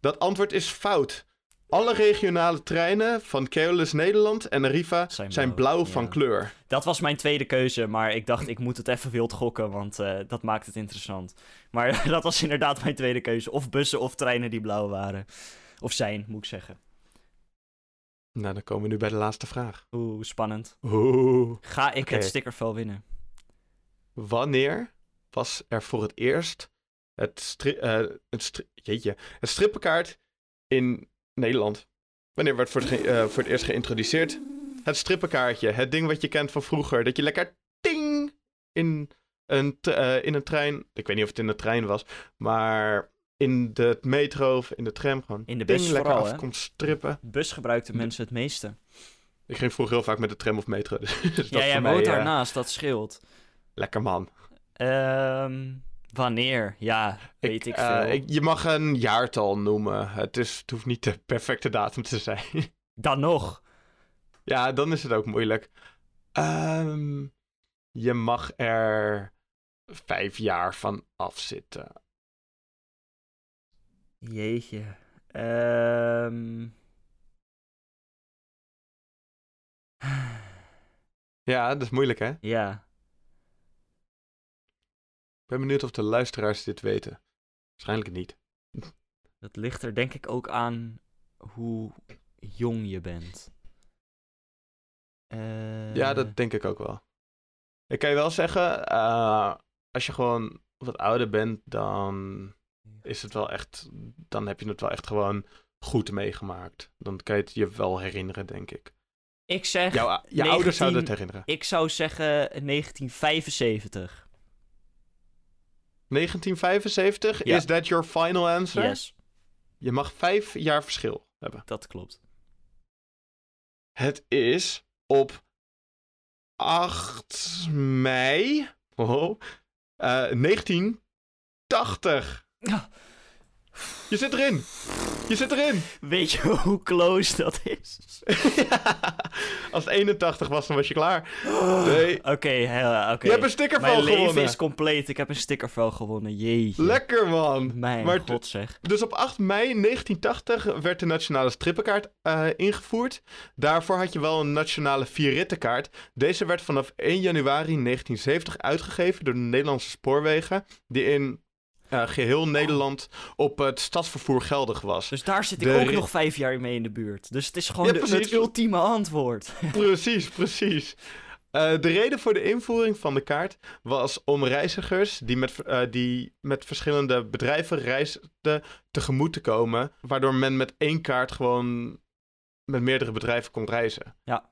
Dat antwoord is fout. Alle regionale treinen van Keolis Nederland en Arriva Zijn zijn, blauw, blauw, van ja. kleur. Dat was mijn tweede keuze, maar ik dacht ik moet het even wild gokken, want eh, dat maakt het interessant. Maar dat was inderdaad mijn tweede keuze. Of bussen of treinen die blauw waren. Of zijn, moet ik zeggen. Nou, dan komen we nu bij de laatste vraag. Oeh, spannend. Oeh. Ga ik het stickervel winnen? Wanneer was er voor het eerst het, stri eh, het, stri- jeetje, het strippenkaart in Nederland? Wanneer werd voor het, eh, voor het eerst geïntroduceerd? Het strippenkaartje, het ding wat je kent van vroeger. Dat je lekker ting in een, eh, in een trein, ik weet niet of het in de trein was, maar in de metro of in de tram gewoon In de bus lekker vooral, af komt strippen. Bus gebruikten mensen het meeste. Ik ging vroeger heel vaak met de tram of metro. Dus ja, jij woont eh, daarnaast, dat scheelt. Lekker man. Ehm, wanneer? Ja, weet ik, eh, veel. ik- je mag een jaartal noemen. Het, is, het hoeft niet de perfecte datum te zijn. Dan nog. ja, dan is het ook moeilijk. Ehm, je mag er vijf jaar van afzitten. Jeetje. Ehm Ja, dat is moeilijk hè? ja. Ik ben benieuwd of de luisteraars dit weten. Waarschijnlijk niet. Dat ligt er denk ik ook aan hoe jong je bent. Eh, Ja, dat denk ik ook wel. Ik kan je wel zeggen, eh, als je gewoon wat ouder bent, dan is het wel echt, dan heb je het wel echt gewoon goed meegemaakt. Dan kan je het je wel herinneren, denk ik. Ik zeg, Jouw, je 19 ouders zouden het herinneren. ik zou zeggen 1975. 1975, Ja. is that your final answer? Yes, Je mag vijf jaar verschil hebben. dat klopt. Het is op 8 mei oh, eh, 1980. Ja. Je zit erin. Je zit erin. Weet je hoe close dat is? Als het 81 was, dan was je klaar. Nee. Oké, oké. Je hebt een stickervel Mijn leven gewonnen. is compleet. Ik heb een stickervel gewonnen. Jeetje. Lekker man. Mijn Maar god zeg. Dus op 8 mei 1980 werd de nationale strippenkaart eh, ingevoerd. Daarvoor had je wel een nationale vierrittenkaart. Deze werd vanaf 1 januari 1970 uitgegeven door de Nederlandse spoorwegen, die in eh, geheel Nederland op het stadsvervoer geldig was. Dus daar zit ik De ook nog vijf jaar mee in de buurt. Dus het is gewoon Ja, de, precies. het ultieme antwoord. Precies, precies. Eh, de reden voor de invoering van de kaart was om reizigers die met, eh, die met verschillende bedrijven reisden tegemoet te komen, waardoor men met één kaart gewoon met meerdere bedrijven kon reizen. Ja.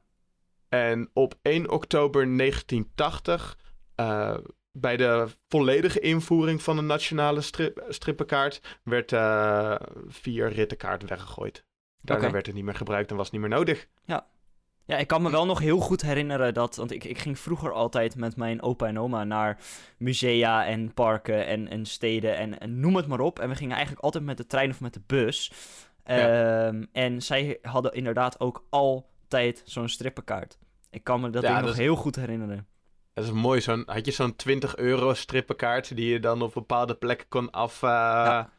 En op 1 oktober 1980, eh, bij de volledige invoering van de nationale strip, strippenkaart, werd eh vier rittenkaart weggegooid. Daarna werd het niet meer gebruikt en was het niet meer nodig. Ja, ik kan me wel nog heel goed herinneren dat... Want ik, ik ging vroeger altijd met mijn opa en oma naar musea en parken en, en steden en, en noem het maar op. En we gingen eigenlijk altijd met de trein of met de bus. Ja. Ehm, en zij hadden inderdaad ook altijd zo'n strippenkaart. Ik kan me dat Ja, nog is- heel goed herinneren. Dat is mooi. Zo'n, had je zo'n 20 euro strippenkaart die je dan op bepaalde plekken kon af, eh, Ja.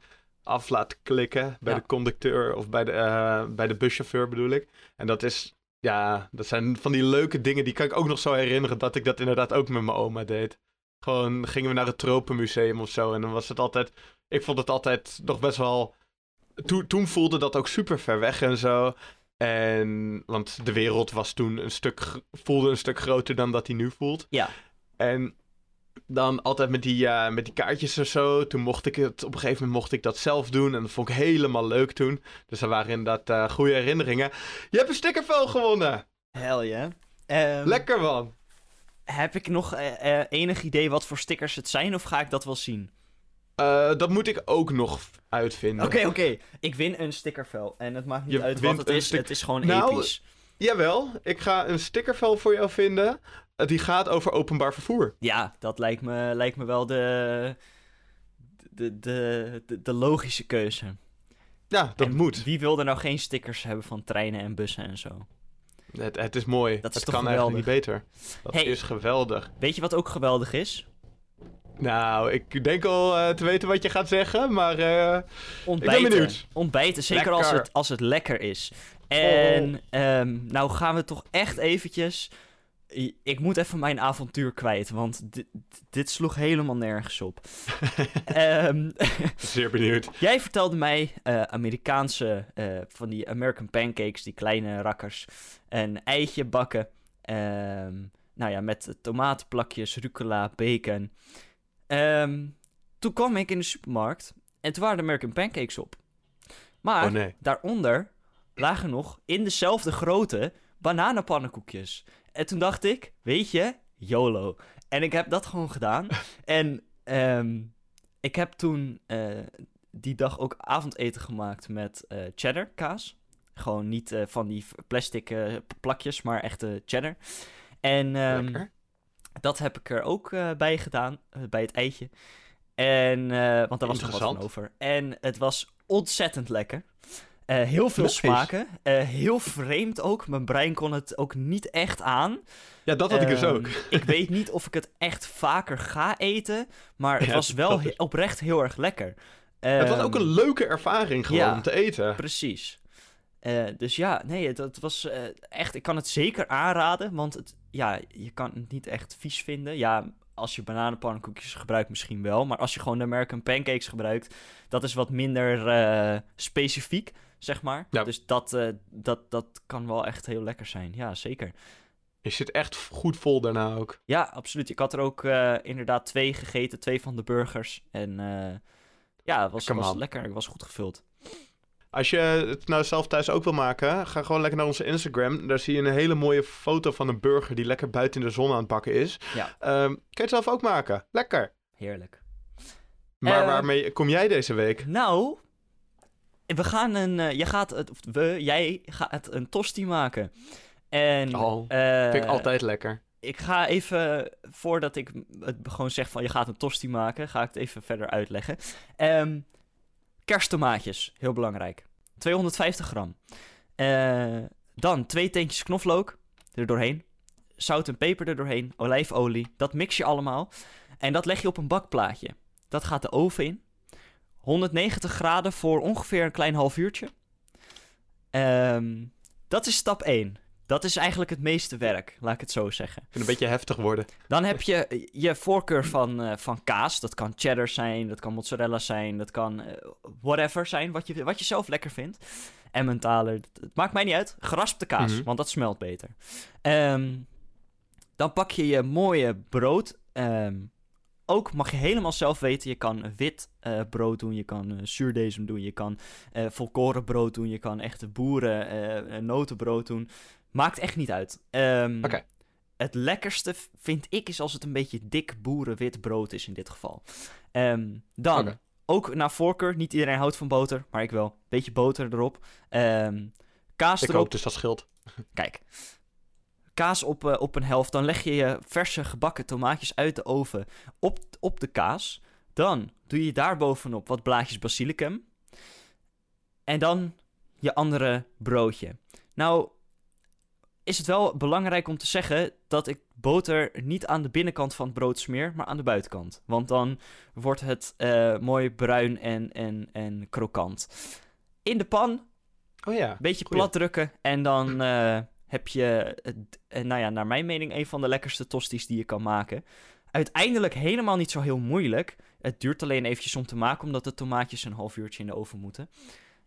af laten klikken. Bij Ja. de conducteur of bij de, eh, bij de buschauffeur bedoel ik. En dat is, ja, dat zijn van die leuke dingen. Die kan ik ook nog zo herinneren dat ik dat inderdaad ook met mijn oma deed. Gewoon gingen we naar het Tropenmuseum of zo. En dan was het altijd, ik vond het altijd nog best wel... Toen, toen voelde dat ook super ver weg en zo. En, want de wereld was toen een stuk, voelde een stuk groter dan dat hij nu voelt. Ja. En dan altijd met die, eh, met die kaartjes en zo. Toen mocht ik het, op een gegeven moment mocht ik dat zelf doen. En dat vond ik helemaal leuk toen. Dus dat waren inderdaad eh goede herinneringen. Je hebt een stickervel gewonnen! Hell yeah. Ehm, Lekker man! Heb ik nog eh, enig idee wat voor stickers het zijn of ga ik dat wel zien? Eh, dat moet ik ook nog uitvinden. Oké, oké. Ik win een stickervel. En het maakt niet Je uit wat het is. Het is gewoon Nou, episch. Jawel, ik ga een stickervel voor jou vinden. Eh, die gaat over openbaar vervoer. Ja, dat lijkt me, lijkt me wel de, de, de, de, de logische keuze. Ja, dat En moet. Wie wil er nou geen stickers hebben van treinen en bussen en zo? Het, het is mooi. Dat is het toch kan eigenlijk niet beter. Dat Hey. is geweldig. Weet je wat ook geweldig is? Nou, ik denk al eh, te weten wat je gaat zeggen, maar eh, Ontbijten. ik ben benieuwd. Ontbijten, zeker als het, als het lekker is. En ehm, nou gaan we toch echt eventjes... Ik moet even mijn avontuur kwijt, want dit, dit sloeg helemaal nergens op. Ehm, zeer benieuwd. jij vertelde mij eh, Amerikaanse, van die American pancakes, die kleine rakkers. Een eitje bakken. ehm, nou ja, met tomatenplakjes, rucola, bacon. Ehm, toen kwam ik in de supermarkt en toen waren de American pancakes op. Maar Oh nee. daaronder lagen nog in dezelfde grootte bananenpannenkoekjes. En toen dacht ik, weet je, YOLO. En ik heb dat gewoon gedaan. en ehm, ik heb toen eh, die dag ook avondeten gemaakt met eh, cheddar kaas. Gewoon niet eh, van die plastic plakjes, maar echte cheddar. En ehm. Dat heb ik er ook eh, bij gedaan, eh, bij het eitje. En, eh, want daar was nog wat van over. En het was ontzettend lekker. Heel veel Nice. smaken. Heel vreemd ook. Mijn brein kon het ook niet echt aan. Ja, dat had ik dus Ehm, ook. ik weet niet of ik het echt vaker ga eten. Maar het Ja, was wel he- oprecht heel erg lekker. het was Ehm, ook een leuke ervaring gewoon ja. om te eten. Precies. Dus ja, nee, dat was echt. Ik kan het zeker aanraden, want het, ja, je kan het niet echt vies vinden. Ja, als je bananenpannenkoekjes gebruikt, misschien wel. Maar als je gewoon de American pancakes gebruikt, dat is wat minder eh, specifiek, zeg maar. Ja. Dus dat, eh, dat, dat kan wel echt heel lekker zijn. Ja, zeker. Je zit echt goed vol daarna ook. Ja, absoluut. Ik had er ook eh, inderdaad twee gegeten, twee van de burgers. En ja, het was, was lekker. Ik was goed gevuld. Als je het nou zelf thuis ook wil maken, ga gewoon lekker naar onze Instagram. Daar zie je een hele mooie foto van een burger die lekker buiten in de zon aan het bakken is. Ja. Ehm, kan je het zelf ook maken? Lekker. Heerlijk. Maar Eh, waarmee kom jij deze week? Nou, we gaan een. eh, jij gaat het. Of we, jij gaat een tosti maken. En. Oh, eh, Vind ik altijd lekker. Ik ga even, voordat ik het gewoon zeg van je gaat een tosti maken, ga ik het even verder uitleggen. Ehm kersttomaatjes, heel belangrijk. 250 gram. Eh, dan twee teentjes knoflook er doorheen. Zout en peper er doorheen. Olijfolie. Dat mix je allemaal. En dat leg je op een bakplaatje. Dat gaat de oven in. 190 graden voor ongeveer een klein half uurtje. Ehm, dat is stap 1. Dat is eigenlijk het meeste werk, laat ik het zo zeggen. Kan een beetje heftig worden. Dan heb je je voorkeur van, eh, van kaas. Dat kan cheddar zijn, dat kan mozzarella zijn, dat kan eh, whatever zijn, wat je, wat je zelf lekker vindt. Emmentaler, het, maakt mij niet uit. Geraspte kaas, Mhm. want dat smelt beter. Ehm, dan pak je je mooie brood. Ehm, ook mag je helemaal zelf weten. Je kan wit eh, brood doen, je kan eh zuurdesem doen, je kan volkoren brood doen, je kan echte boeren notenbrood doen. Maakt echt niet uit. Ehm, Oké. Het lekkerste vind ik is als het een beetje dik boerenwit brood is in dit geval. Ehm, dan, ook naar voorkeur, niet iedereen houdt van boter, maar ik wel. Beetje boter erop. Ehm, kaas Ik erop. dus dat scheelt. Kijk. Kaas op, eh, op een helft. Dan leg je je verse gebakken tomaatjes uit de oven op, op de kaas. Dan doe je daar bovenop wat blaadjes basilicum. En dan je andere broodje. Nou, is het wel belangrijk om te zeggen dat ik boter niet aan de binnenkant van het brood smeer, maar aan de buitenkant. Want dan wordt het eh, mooi bruin en, en, en krokant. In de pan Oh ja. beetje Goeie. plat drukken en dan eh, heb je, eh, nou ja, naar mijn mening, een van de lekkerste tosties die je kan maken. Uiteindelijk helemaal niet zo heel moeilijk. Het duurt alleen eventjes om te maken, omdat de tomaatjes een half uurtje in de oven moeten.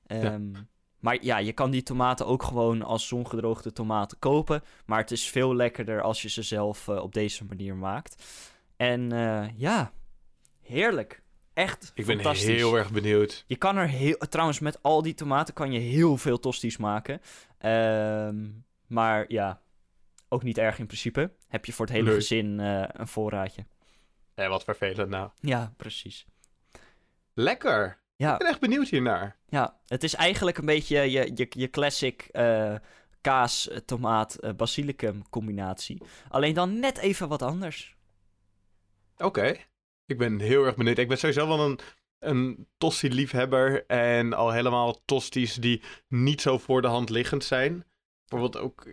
Ehm, Maar ja, je kan die tomaten ook gewoon als zongedroogde tomaten kopen. Maar het is veel lekkerder als je ze zelf eh, op deze manier maakt. En eh, ja, heerlijk. Echt Ik ben heel erg benieuwd. Je kan er heel... Trouwens, met al die tomaten kan je heel veel tosties maken. Ehm, maar ja, ook niet erg in principe. Heb je voor het hele Leuk. gezin eh, een voorraadje. Hé, wat vervelend nou. Ja, precies. Lekker. Ja, Ik ben echt benieuwd hiernaar. ja, het is eigenlijk een beetje je, je, je classic eh, kaas, eh, tomaat, eh, basilicum combinatie. Alleen dan net even wat anders. Oké. Ik ben heel erg benieuwd. Ik ben sowieso wel een, een tosti-liefhebber. En al helemaal tosties die niet zo voor de hand liggend zijn. Bijvoorbeeld ook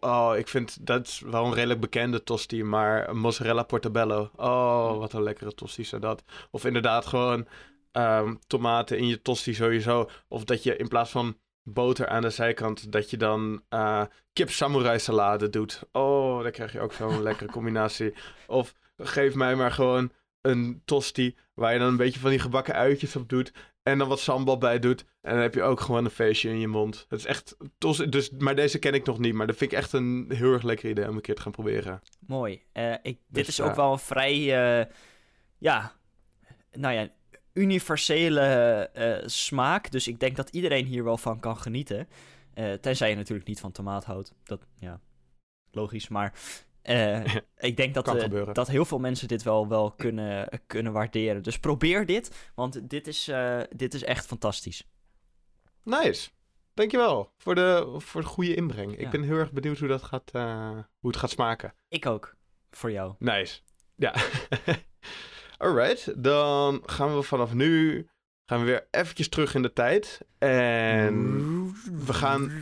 oh, ik vind dat is wel een redelijk bekende tosti, maar mozzarella portobello. Oh, wat een lekkere tosti is dat. Of inderdaad gewoon ehm, tomaten in je tosti sowieso. Of dat je in plaats van boter aan de zijkant, dat je dan eh, kip samurai salade doet. Oh, dan krijg je ook zo'n lekkere combinatie. Of geef mij maar gewoon een tosti waar je dan een beetje van die gebakken uitjes op doet. En dan wat sambal bij doet. En dan heb je ook gewoon een feestje in je mond. Het is echt tos. Dus, maar deze ken ik nog niet. Maar dat vind ik echt een heel erg lekker idee om een keer te gaan proberen. Mooi. Eh, ik, dit Dus, is ook eh, wel een vrij, ja, nou ja, universele eh, smaak. Dus ik denk dat iedereen hier wel van kan genieten. Eh, tenzij je natuurlijk niet van tomaat houdt. Dat, ja, logisch. Maar eh, ik denk dat, dat heel veel mensen dit wel, wel kunnen, kunnen waarderen. Dus probeer dit, want dit is, dit is echt fantastisch. Nice. Dankjewel voor de, voor de goede inbreng. Ja. Ik ben heel erg benieuwd hoe, dat gaat, hoe het gaat smaken. Ik ook, voor jou. Nice. Ja. Alright. Dan gaan we vanaf nu gaan we weer eventjes terug in de tijd. En we gaan...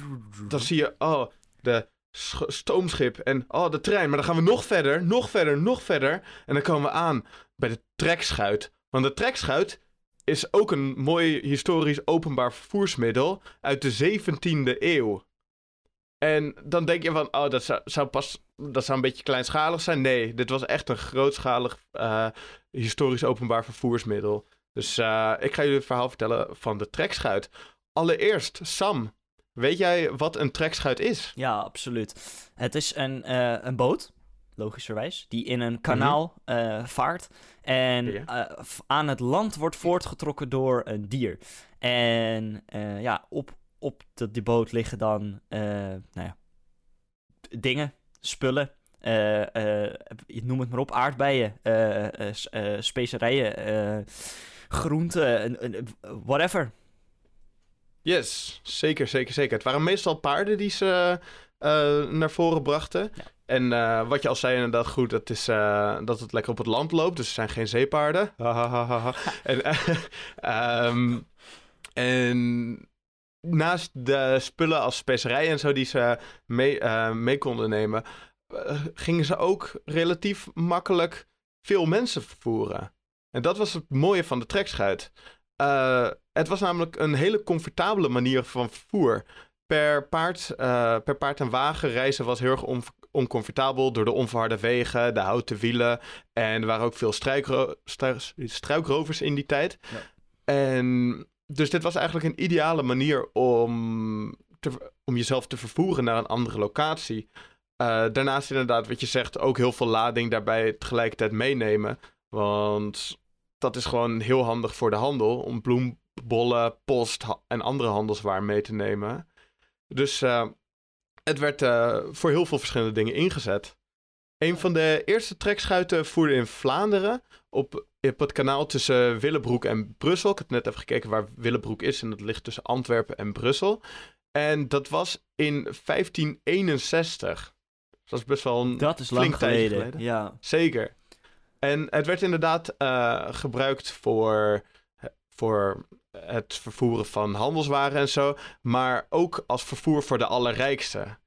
dan zie je, oh, de sch- stoomschip en oh, de trein. Maar dan gaan we nog verder, nog verder, nog verder. En dan komen we aan bij de trekschuit. Want de trekschuit is ook een mooi historisch openbaar vervoersmiddel uit de 17e eeuw. En dan denk je van, oh, dat zou, zou pas, dat zou een beetje kleinschalig zijn. Nee, dit was echt een grootschalig eh, historisch openbaar vervoersmiddel. Dus eh, ik ga jullie het verhaal vertellen van de trekschuit. Allereerst, Sam, weet jij wat een trekschuit is? Ja, absoluut. Het is een, eh, een boot, logischerwijs, die in een kanaal eh, vaart. En Mhm. Aan het land wordt voortgetrokken door een dier. En ja, op, op de, die boot liggen dan eh, nou ja, dingen, spullen. eh, eh, noem het maar op, aardbeien, specerijen, groenten, whatever. Yes, zeker, zeker, zeker. Het waren meestal paarden die ze naar voren brachten. Ja. En wat je al zei inderdaad goed, dat is dat het lekker op het land loopt. Dus het zijn geen zeepaarden. En, eh, ehm, en naast de spullen als specerijen en zo die ze mee, eh, mee konden nemen... eh, gingen ze ook relatief makkelijk veel mensen vervoeren. En dat was het mooie van de trekschuit. Eh, het was namelijk een hele comfortabele manier van vervoer. Per paard, per paard en wagen reizen was heel erg on- oncomfortabel door de onverharde wegen, de houten wielen. En er waren ook veel struikro- stru- struikrovers in die tijd. Ja. En dus dit was eigenlijk een ideale manier om, om jezelf te vervoeren naar een andere locatie. Eh, daarnaast inderdaad, wat je zegt, ook heel veel lading daarbij tegelijkertijd meenemen. Want dat is gewoon heel handig voor de handel om bloembollen, post en andere handelswaar mee te nemen. Dus eh, het werd eh, voor heel veel verschillende dingen ingezet. Een van de eerste trekschuiten voerde in Vlaanderen op, op het kanaal tussen Willebroek en Brussel. Ik heb net even gekeken waar Willebroek is en dat ligt tussen Antwerpen en Brussel. En dat was in 1561. Dat is best wel een Dat is flink lang geleden. geleden. Ja. Zeker. En het werd inderdaad eh, gebruikt voor, voor het vervoeren van handelswaren en zo, maar ook als vervoer voor de allerrijkste.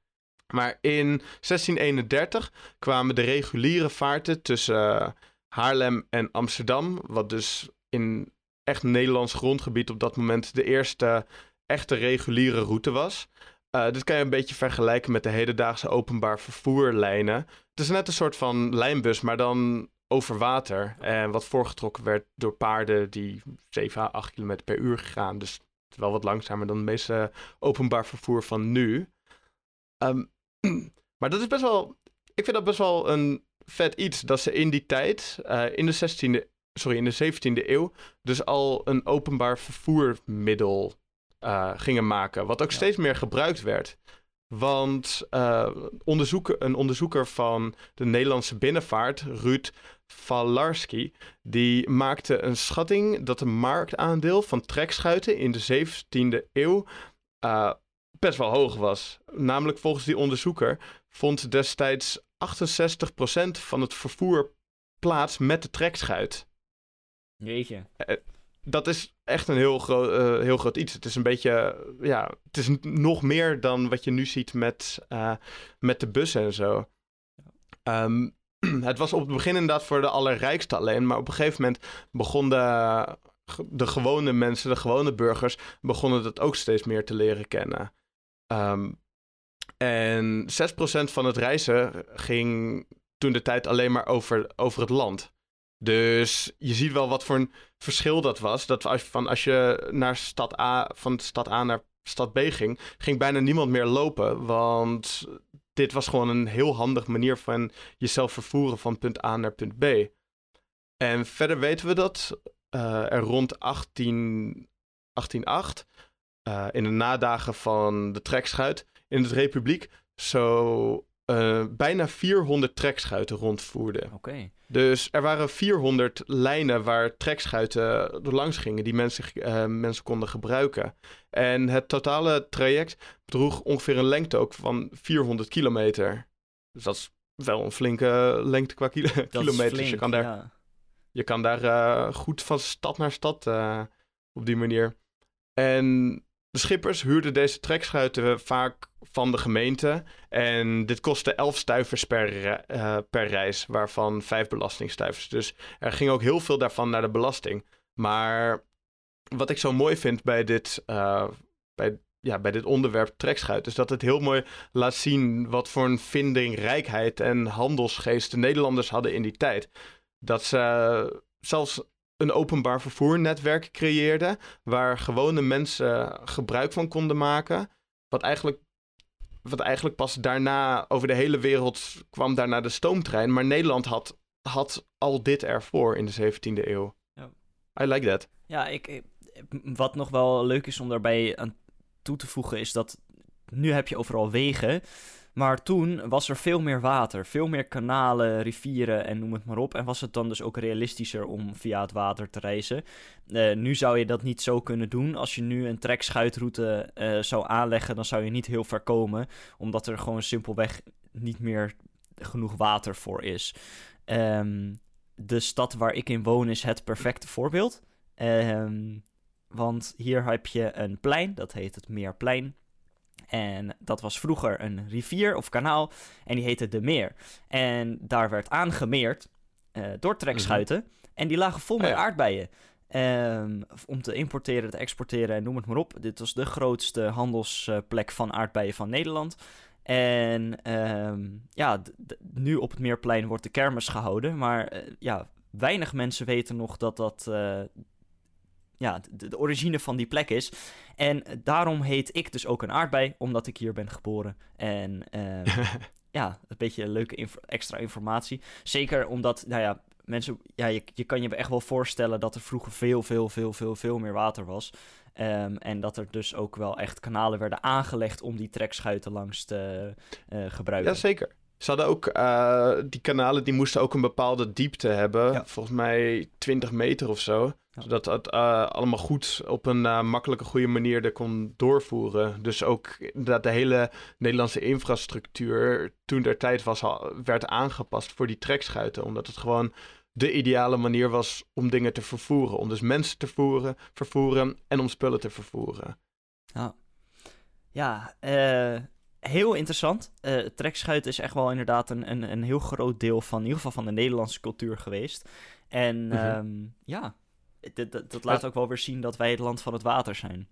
Maar in 1631 kwamen de reguliere vaarten tussen eh, Haarlem en Amsterdam, wat dus in echt Nederlands grondgebied op dat moment de eerste echte reguliere route was. Eh, dit kan je een beetje vergelijken met de hedendaagse openbaar vervoerlijnen. Het is net een soort van lijnbus, maar dan over water. En wat voorgetrokken werd door paarden die 7 à 8 km per uur gaan. Dus wel wat langzamer dan het meeste openbaar vervoer van nu. Ehm, maar dat is best wel. Ik vind dat best wel een vet iets dat ze in die tijd, eh, in de 16e, sorry, in de 17e eeuw, dus al een openbaar vervoermiddel eh, gingen maken. Wat ook Ja. steeds meer gebruikt werd. Want eh, onderzoeken, een onderzoeker van de Nederlandse binnenvaart, Ruud Valarski, die maakte een schatting dat de marktaandeel van trekschuiten in de 17e eeuw best wel hoog was. Namelijk volgens die onderzoeker vond destijds 68% van het vervoer plaats met de trekschuit. Jeetje. dat is echt een heel, groot uh, heel groot iets. Het is een beetje, ja, het is nog meer dan wat je nu ziet met, uh, met de bussen en zo. Um, het was op het begin inderdaad voor de allerrijkste alleen, maar op een gegeven moment begon de, de gewone mensen, de gewone burgers, begonnen dat ook steeds meer te leren kennen. Um, en 6% van het reizen ging toen de tijd alleen maar over, over het land. Dus je ziet wel wat voor een verschil dat was. Dat als, van als je naar stad A, van stad A naar stad B ging, ging bijna niemand meer lopen. Want dit was gewoon een heel handig manier van jezelf vervoeren van punt A naar punt B. En verder weten we dat uh, er rond 18, 1808, uh, in de nadagen van de trekschuit in het Republiek, zo uh, bijna 400 trekschuiten rondvoerden. Oké. Dus er waren 400 lijnen waar trekschuiten langs gingen die mensen, uh, mensen konden gebruiken. En het totale traject droeg ongeveer een lengte ook van 400 kilometer. Dus dat is wel een flinke lengte qua kilo kilometers. Flink, je kan daar, ja. je kan daar uh, goed van stad naar stad op die manier. En de schippers huurden deze trekschuiten vaak van de gemeente. En dit kostte 11 stuivers per, uh, per reis, waarvan 5 belastingstuivers. Dus er ging ook heel veel daarvan naar de belasting. Maar wat ik zo mooi vind bij dit, uh, bij, ja, bij dit onderwerp trekschuit, is dat het heel mooi laat zien wat voor een vindingrijkheid en handelsgeest de Nederlanders hadden in die tijd. Dat ze zelfs een openbaar vervoernetwerk creëerden waar gewone mensen gebruik van konden maken. Wat eigenlijk, wat eigenlijk pas daarna over de hele wereld kwam daarna de stoomtrein. Maar Nederland had, had al dit ervoor in de 17e eeuw. Ja. I like that. Ja, ik, wat nog wel leuk is om daarbij aan toe te voegen is dat nu heb je overal wegen. Maar toen was er veel meer water, veel meer kanalen, rivieren en noem het maar op. En was het dan dus ook realistischer om via het water te reizen. Uh, nu zou je dat niet zo kunnen doen. Als je nu een trekschuitroute uh, zou aanleggen, dan zou je niet heel ver komen. Omdat er gewoon simpelweg niet meer genoeg water voor is. Um, de stad waar ik in woon is het perfecte voorbeeld. Um, want hier heb je een plein, dat heet het Meerplein. En dat was vroeger een rivier of kanaal en die heette de Meer. En daar werd aangemeerd uh, door trekschuiten mm -hmm. en die lagen vol met oh, ja. aardbeien. Um, om te importeren, te exporteren en noem het maar op. Dit was de grootste handelsplek van aardbeien van Nederland. En um, ja, nu op het Meerplein wordt de kermis gehouden. Maar uh, ja, weinig mensen weten nog dat dat, uh, ja, de, de, origine van die plek is. En daarom heet ik dus ook een aardbei, omdat ik hier ben geboren. En uh, ja, een beetje leuke inf extra informatie. Zeker omdat, nou ja, mensen, ja, je, je kan je echt wel voorstellen dat er vroeger veel, veel, veel, veel, veel meer water was. Um, en dat er dus ook wel echt kanalen werden aangelegd om die trekschuiten langs te uh, gebruiken. Ja, zeker. Ze hadden ook, uh, die kanalen die moesten ook een bepaalde diepte hebben. Ja. Volgens mij 20 meter of zo. Ja. Zodat het uh, allemaal goed op een uh, makkelijke, goede manier er kon doorvoeren. Dus ook dat de hele Nederlandse infrastructuur toen der tijd was, werd aangepast voor die trekschuiten. Omdat het gewoon de ideale manier was om dingen te vervoeren. Om dus mensen te voeren, vervoeren en om spullen te vervoeren. Ja, ja eh heel interessant. Uh, trekschuit is echt wel inderdaad een, een, een heel groot deel van, in ieder geval van de Nederlandse cultuur geweest. En mm -hmm. um, ja, dat, dat, dat laat ook wel weer zien dat wij het land van het water zijn.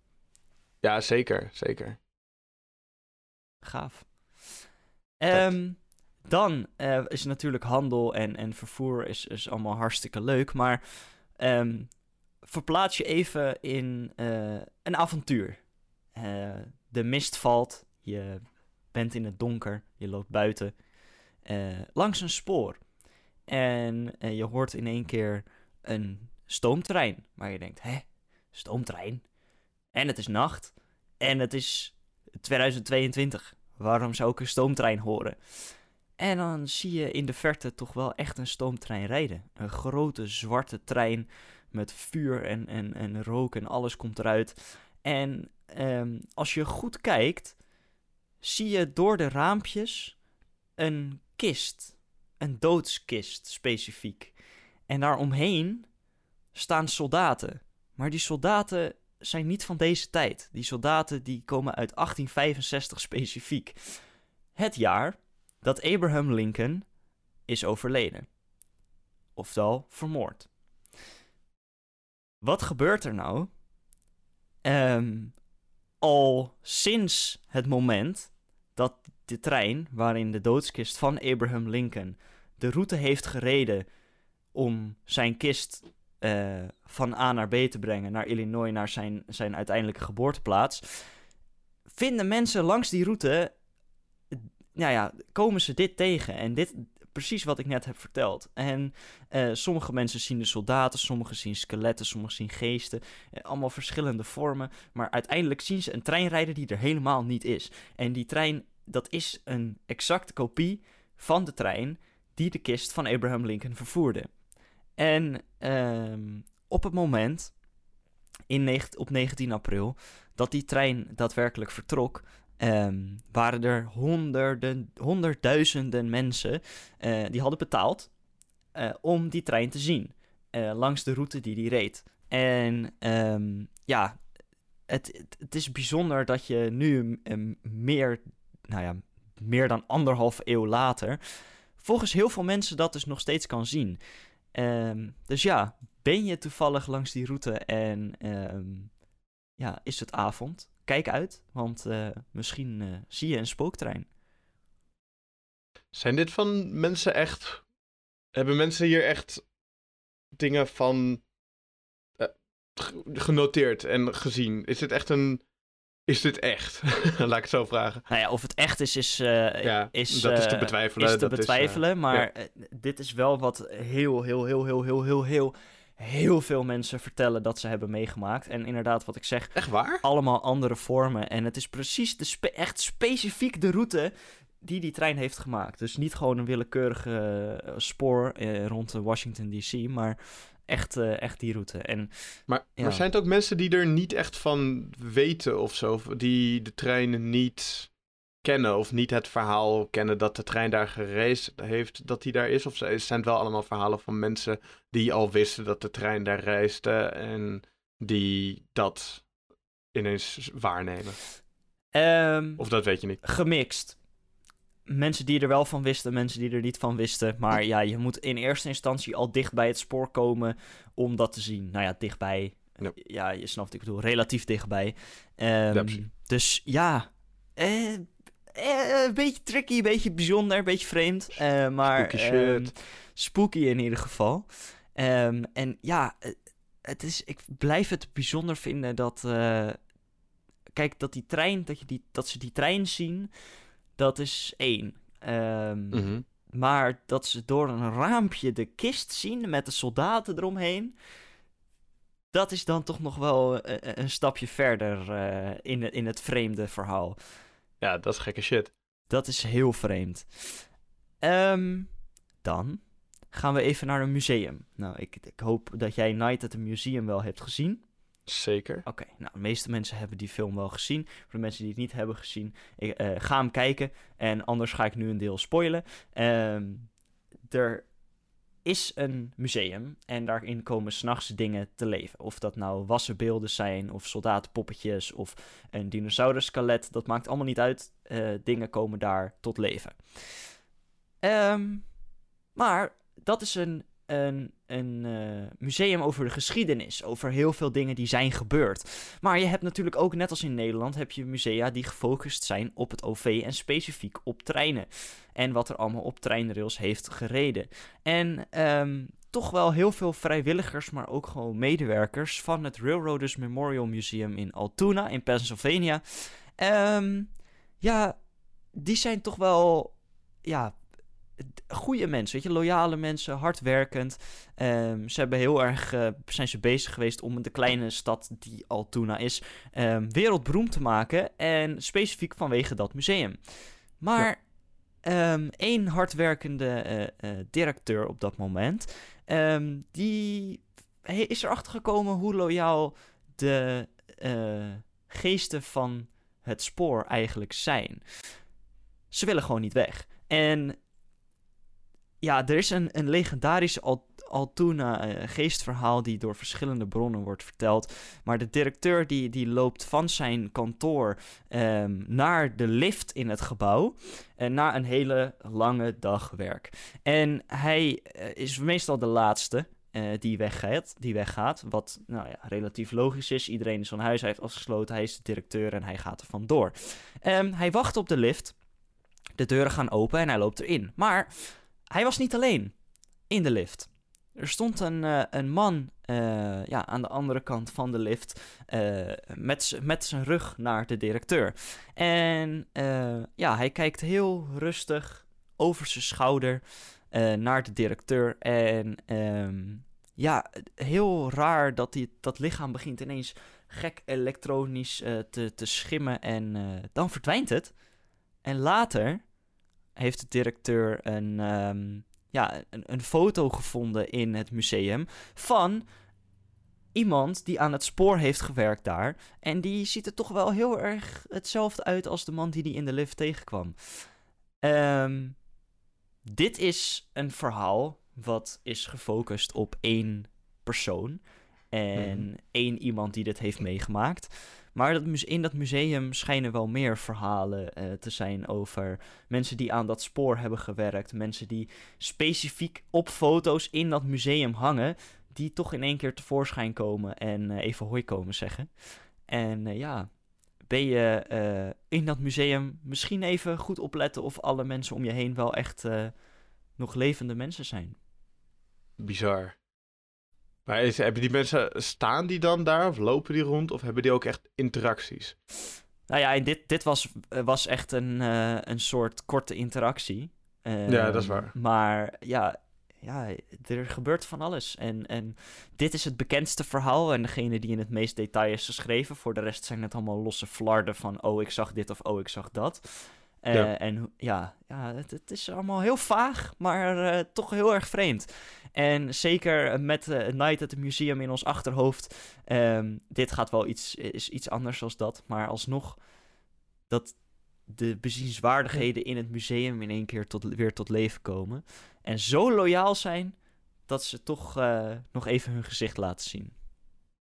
Ja, zeker, zeker. Gaaf. Um, dan uh, is natuurlijk handel en, en vervoer is, is allemaal hartstikke leuk, maar um, verplaats je even in uh, een avontuur. De mist valt, je bent in het donker, je loopt buiten uh, langs een spoor. En uh, je hoort in één keer een stoomtrein. Waar je denkt, hè, stoomtrein? En het is nacht. En het is 2022. Waarom zou ik een stoomtrein horen? En dan zie je in de verte toch wel echt een stoomtrein rijden. Een grote zwarte trein met vuur en, en, en rook en alles komt eruit. En um, als je goed kijkt, zie je door de raampjes een kist. Een doodskist specifiek. En daaromheen staan soldaten. Maar die soldaten zijn niet van deze tijd. Die soldaten die komen uit 1865 specifiek. Het jaar dat Abraham Lincoln is overleden. Oftewel vermoord. Wat gebeurt er nou? Ehm, al sinds het moment dat de trein waarin de doodskist van Abraham Lincoln de route heeft gereden om zijn kist uh, van A naar B te brengen, naar Illinois, naar zijn, zijn uiteindelijke geboorteplaats, vinden mensen langs die route, nou ja, komen ze dit tegen. En dit, precies wat ik net heb verteld. En uh, sommige mensen zien de soldaten, sommigen zien skeletten, sommigen zien geesten. Uh, allemaal verschillende vormen. Maar uiteindelijk zien ze een treinrijder die er helemaal niet is. En die trein, dat is een exacte kopie van de trein die de kist van Abraham Lincoln vervoerde. En uh, op het moment, in op 19 april, dat die trein daadwerkelijk vertrok, um, waren er honderden, honderdduizenden mensen uh, die hadden betaald uh, om die trein te zien. Uh, langs de route die die reed. En um, ja, het, het, is bijzonder dat je nu meer, nou ja, meer dan anderhalf eeuw later, volgens heel veel mensen dat dus nog steeds kan zien. Um, dus ja, ben je toevallig langs die route en ja, is het avond? Kijk uit, want uh, misschien uh, zie je een spooktrein. Zijn dit van mensen echt. Hebben mensen hier echt dingen van. Uh, genoteerd en gezien? Is dit echt een is dit echt? Laat ik het zo vragen. Nou ja, of het echt is, is, ja, is, dat is te betwijfelen. Is te dat betwijfelen, is, maar ja. dit is wel wat heel, heel, heel, heel, heel, heel, heel, heel veel mensen vertellen dat ze hebben meegemaakt. En inderdaad, wat ik zeg, echt waar? Allemaal andere vormen. En het is precies de spe echt specifiek de route die die trein heeft gemaakt. Dus niet gewoon een willekeurige spoor rond Washington D.C., maar echt, uh, echt die route. En, maar, ja. maar zijn het ook mensen die er niet echt van weten of zo? Die de treinen niet kennen of niet het verhaal kennen dat de trein daar gereisd heeft, dat die daar is? Of zijn het wel allemaal verhalen van mensen die al wisten dat de trein daar reisde en die dat ineens waarnemen? Um, of dat weet je niet? Gemixt mensen die er wel van wisten, mensen die er niet van wisten. Maar ja, je moet in eerste instantie al dicht bij het spoor komen om dat te zien. Nou ja, dichtbij. Ja, ja je snapt ik bedoel. Relatief dichtbij. Um, ja, dus ja, eh, eh, een beetje tricky, een beetje bijzonder, een beetje vreemd. Uh, maar spooky, um, spooky in ieder geval. Um, en ja, het is, ik blijf het bijzonder vinden dat... Uh, kijk, dat die trein, dat, je die, dat ze die trein zien... Dat is één. Um, mm -hmm. Maar dat ze door een raampje de kist zien met de soldaten eromheen. Dat is dan toch nog wel een, stapje verder uh, in, in het vreemde verhaal. Ja, dat is gekke shit. Dat is heel vreemd. Um, dan gaan we even naar een museum. Nou, ik, ik hoop dat jij Night at the Museum wel hebt gezien. Zeker. Oké, okay, nou, de meeste mensen hebben die film wel gezien. Voor de mensen die het niet hebben gezien, ik, uh, ga hem kijken. En anders ga ik nu een deel spoilen. Um, er is een museum en daarin komen s'nachts dingen te leven. Of dat nou wassenbeelden zijn, of soldatenpoppetjes, of een dinosaurus-skelet. Dat maakt allemaal niet uit. Uh, dingen komen daar tot leven. Um, maar dat is een een, een uh, museum over de geschiedenis, over heel veel dingen die zijn gebeurd. Maar je hebt natuurlijk ook, net als in Nederland, heb je musea die gefocust zijn op het OV en specifiek op treinen. En wat er allemaal op treinrails heeft gereden. En um, toch wel heel veel vrijwilligers, maar ook gewoon medewerkers van het Railroaders Memorial Museum in Altoona in Pennsylvania. Um, ja, die zijn toch wel ja, goede mensen, weet je, loyale mensen, hardwerkend. Um, ze hebben heel erg, uh, zijn ze bezig geweest om de kleine stad die Altoona is, um, wereldberoemd te maken. En specifiek vanwege dat museum. Maar. Um, één hardwerkende uh, uh, directeur op dat moment, die is erachter gekomen hoe loyaal de geesten van het spoor eigenlijk zijn. Ze willen gewoon niet weg. En ja, er is een, een legendarische al toen een geestverhaal die door verschillende bronnen wordt verteld. Maar de directeur die, die loopt van zijn kantoor ehm, naar de lift in het gebouw. En na een hele lange dag werk. En hij is meestal de laatste. Uh, die, weggaat, die weggaat. Wat nou ja, relatief logisch is. Iedereen is van huis, hij heeft afgesloten, hij is de directeur en hij gaat er vandoor. Um, hij wacht op de lift. De deuren gaan open en hij loopt erin. Maar hij was niet alleen in de lift. Er stond een, uh, een man uh, ja, aan de andere kant van de lift met, met zijn rug naar de directeur. En ja, hij kijkt heel rustig over zijn schouder uh, naar de directeur. En um, ja, heel raar dat die, dat lichaam begint ineens gek elektronisch uh, te, te schimmen en uh, dan verdwijnt het. En later heeft de directeur een, um, ja, een, een foto gevonden in het museum van iemand die aan het spoor heeft gewerkt daar. En die ziet er toch wel heel erg hetzelfde uit als de man die die in de lift tegenkwam. Um, dit is een verhaal wat is gefocust op één persoon. En mm. één iemand die dit heeft meegemaakt. Maar dat in dat museum schijnen wel meer verhalen uh, te zijn over mensen die aan dat spoor hebben gewerkt. Mensen die specifiek op foto's in dat museum hangen. Die toch in één keer tevoorschijn komen en uh, even hoi komen zeggen. En uh, ja, ben je in dat museum misschien even goed opletten of alle mensen om je heen wel echt nog levende mensen zijn. Bizar. Maar is, hebben die mensen, staan die dan daar of lopen die rond of hebben die ook echt interacties? Nou ja, en dit, dit was, eh, was echt een, uh, een soort korte interactie. Uh, ja, dat is waar. Maar ja, ja, er gebeurt van alles. En, en dit is het bekendste verhaal en degene die in het meest detail is geschreven. Voor de rest zijn het allemaal losse flarden van, oh, ik zag dit of oh, ik zag dat. Uh, ja. En ja, ja het, het, is allemaal heel vaag, maar uh, toch heel erg vreemd. En zeker met uh, Night at the Museum in ons achterhoofd. Um, dit gaat wel iets, is iets anders dan dat. Maar alsnog, dat de bezienswaardigheden in het museum in één keer tot, weer tot leven komen. En zo loyaal zijn dat ze toch nog even hun gezicht laten zien.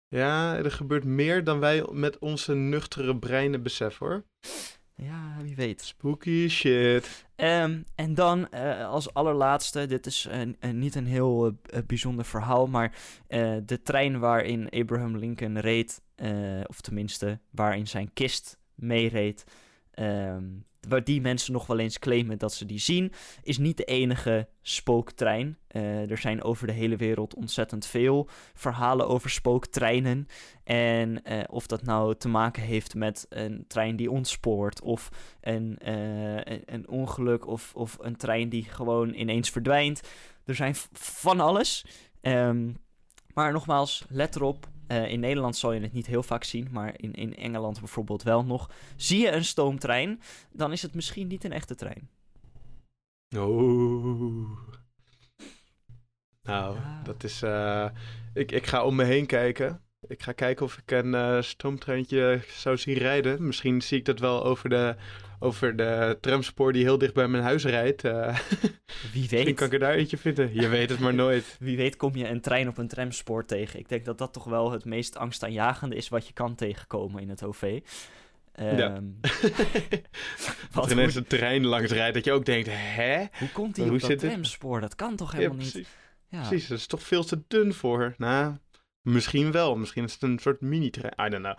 Ja, er gebeurt meer dan wij met onze nuchtere breinen beseffen hoor. Ja, wie weet. Spooky shit. Um, en dan uh, als allerlaatste, dit is uh, uh, niet een heel bijzonder verhaal, maar de trein waarin Abraham Lincoln reed, of tenminste waarin zijn kist meereed, um, waar die mensen nog wel eens claimen dat ze die zien, is niet de enige spooktrein. Uh, er zijn over de hele wereld ontzettend veel verhalen over spooktreinen. En uh, of dat nou te maken heeft met een trein die ontspoort, of een, uh, een, ongeluk, of, of een trein die gewoon ineens verdwijnt. Er zijn van alles. Um, maar nogmaals, let erop. Uh, in Nederland zal je het niet heel vaak zien, maar in, in Engeland bijvoorbeeld wel nog. Zie je een stoomtrein, dan is het misschien niet een echte trein. Oh. Nou, ja. dat is. Uh, ik, ik ga om me heen kijken. Ik ga kijken of ik een uh, stoomtreintje zou zien rijden. Misschien zie ik dat wel over de, over de tramspoor die heel dicht bij mijn huis rijdt. Uh, Wie weet. Misschien kan ik er daar eentje vinden. Je weet het maar nooit. Wie weet kom je een trein op een tramspoor tegen. Ik denk dat dat toch wel het meest angstaanjagende is wat je kan tegenkomen in het OV. Um, ja. wat er ineens een trein langs rijdt, dat je ook denkt, hè? Hoe komt die op dat tramspoor? Dat kan toch helemaal ja, precies. niet? Ja. Precies, dat is toch veel te dun voor. Nou, misschien wel. Misschien is het een soort mini-trein. I don't know.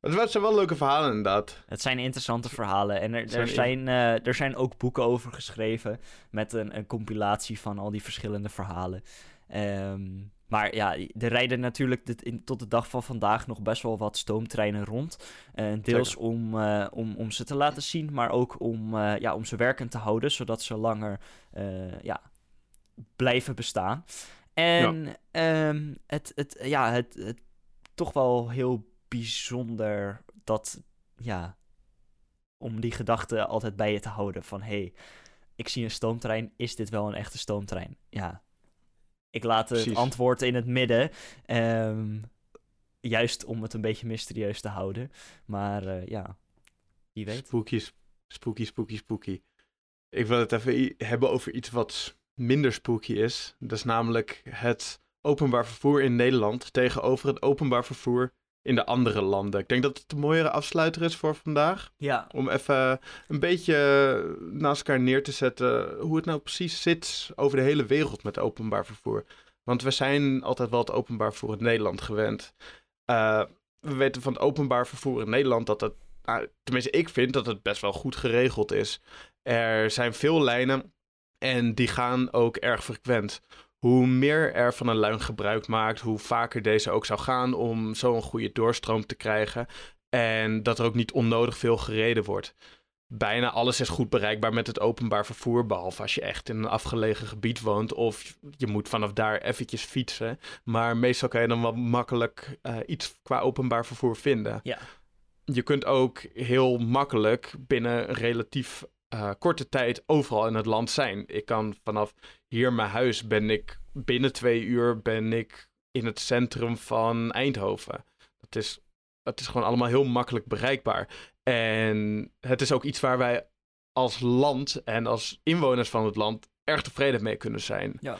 Het zijn wel leuke verhalen inderdaad. Het zijn interessante verhalen. En er, er, zijn, uh, er zijn ook boeken over geschreven. Met een, een compilatie van al die verschillende verhalen. Um, maar ja, er rijden natuurlijk dit in, tot de dag van vandaag nog best wel wat stoomtreinen rond. Uh, deels om, uh, om, om ze te laten zien, maar ook om, ja, om ze werkend te houden. Zodat ze langer ja, blijven bestaan. En ja. Um, het, het, ja, het, het toch wel heel bijzonder dat, ja, om die gedachte altijd bij je te houden van, hé, hey, ik zie een stoomtrein, is dit wel een echte stoomtrein? Ja, ik laat het Precies. antwoord in het midden, um, juist om het een beetje mysterieus te houden, maar uh, ja, wie weet. Spooky, spooky, spooky, spooky. Ik wil het even hebben over iets wat minder spooky is. Dat is namelijk het openbaar vervoer in Nederland tegenover het openbaar vervoer in de andere landen. Ik denk dat het een mooiere afsluiter is voor vandaag. Ja. Om even een beetje naast elkaar neer te zetten hoe het nou precies zit over de hele wereld met openbaar vervoer. Want we zijn altijd wel het openbaar vervoer in Nederland gewend. Uh, we weten van het openbaar vervoer in Nederland dat het, nou, tenminste ik vind dat het best wel goed geregeld is. Er zijn veel lijnen en die gaan ook erg frequent. Hoe meer er van een lijn gebruik maakt, hoe vaker deze ook zou gaan om zo een goede doorstroom te krijgen. En dat er ook niet onnodig veel gereden wordt. Bijna alles is goed bereikbaar met het openbaar vervoer, behalve als je echt in een afgelegen gebied woont of je moet vanaf daar eventjes fietsen. Maar meestal kan je dan wel makkelijk uh, iets qua openbaar vervoer vinden. Ja. Je kunt ook heel makkelijk binnen relatief uh, korte tijd overal in het land zijn. Ik kan vanaf hier mijn huis ben ik binnen twee uur ben ik in het centrum van Eindhoven. Dat is, dat is gewoon allemaal heel makkelijk bereikbaar. En het is ook iets waar wij als land en als inwoners van het land erg tevreden mee kunnen zijn. Ja.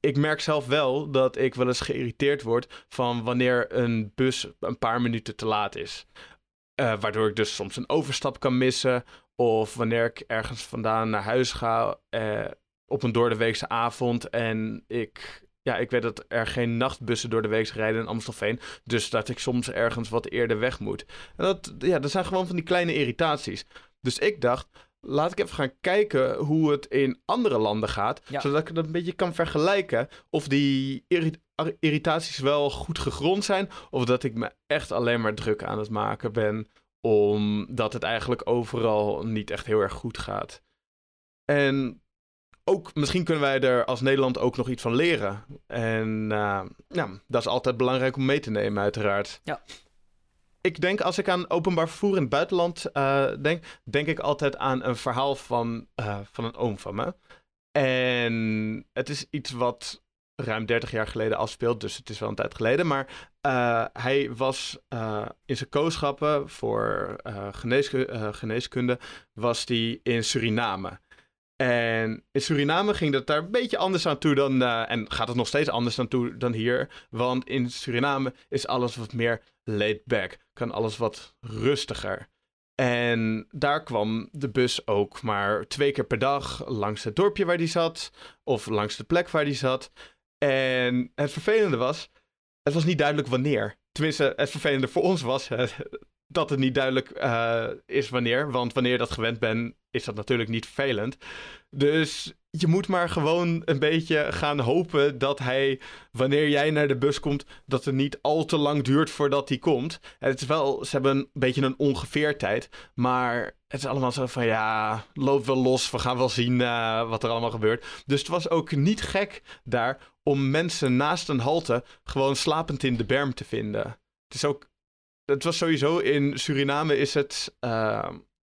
Ik merk zelf wel dat ik wel eens geïrriteerd word van wanneer een bus een paar minuten te laat is. Uh, waardoor ik dus soms een overstap kan missen. Of wanneer ik ergens vandaan naar huis ga uh, op een doordeweekse avond en ik ja, ik weet dat er geen nachtbussen door de week rijden in Amstelveen. Dus dat ik soms ergens wat eerder weg moet. En dat, ja, dat zijn gewoon van die kleine irritaties. Dus ik dacht, laat ik even gaan kijken hoe het in andere landen gaat. Ja. Zodat ik dat een beetje kan vergelijken. Of die irri- irritaties wel goed gegrond zijn. Of dat ik me echt alleen maar druk aan het maken ben. Omdat het eigenlijk overal niet echt heel erg goed gaat. En ook, misschien kunnen wij er als Nederland ook nog iets van leren. En uh, ja, dat is altijd belangrijk om mee te nemen, uiteraard. Ja. Ik denk, als ik aan openbaar vervoer in het buitenland uh, denk, denk ik altijd aan een verhaal van, uh, van een oom van me. En het is iets wat ruim 30 jaar geleden afspeelt, dus het is wel een tijd geleden. Maar hij was in zijn kooschappen voor geneeskunde, geneeskunde, was die in Suriname. En in Suriname ging dat daar een beetje anders aan toe dan. En gaat het nog steeds anders aan toe dan hier. Want in Suriname is alles wat meer laid back. Kan alles wat rustiger. En daar kwam de bus ook maar twee keer per dag langs het dorpje waar die zat. Of langs de plek waar die zat. En het vervelende was, het was niet duidelijk wanneer. Tenminste, het vervelende voor ons was dat het niet duidelijk uh, is wanneer. Want wanneer je dat gewend bent, is dat natuurlijk niet vervelend. Dus je moet maar gewoon een beetje gaan hopen dat hij, wanneer jij naar de bus komt, dat het niet al te lang duurt voordat hij komt. Het is wel, ze hebben een beetje een ongeveer tijd, maar het is allemaal zo van ja, loop wel los, we gaan wel zien uh, wat er allemaal gebeurt. Dus het was ook niet gek daar om mensen naast een halte gewoon slapend in de berm te vinden. Het is ook het was sowieso in Suriname is het. Uh,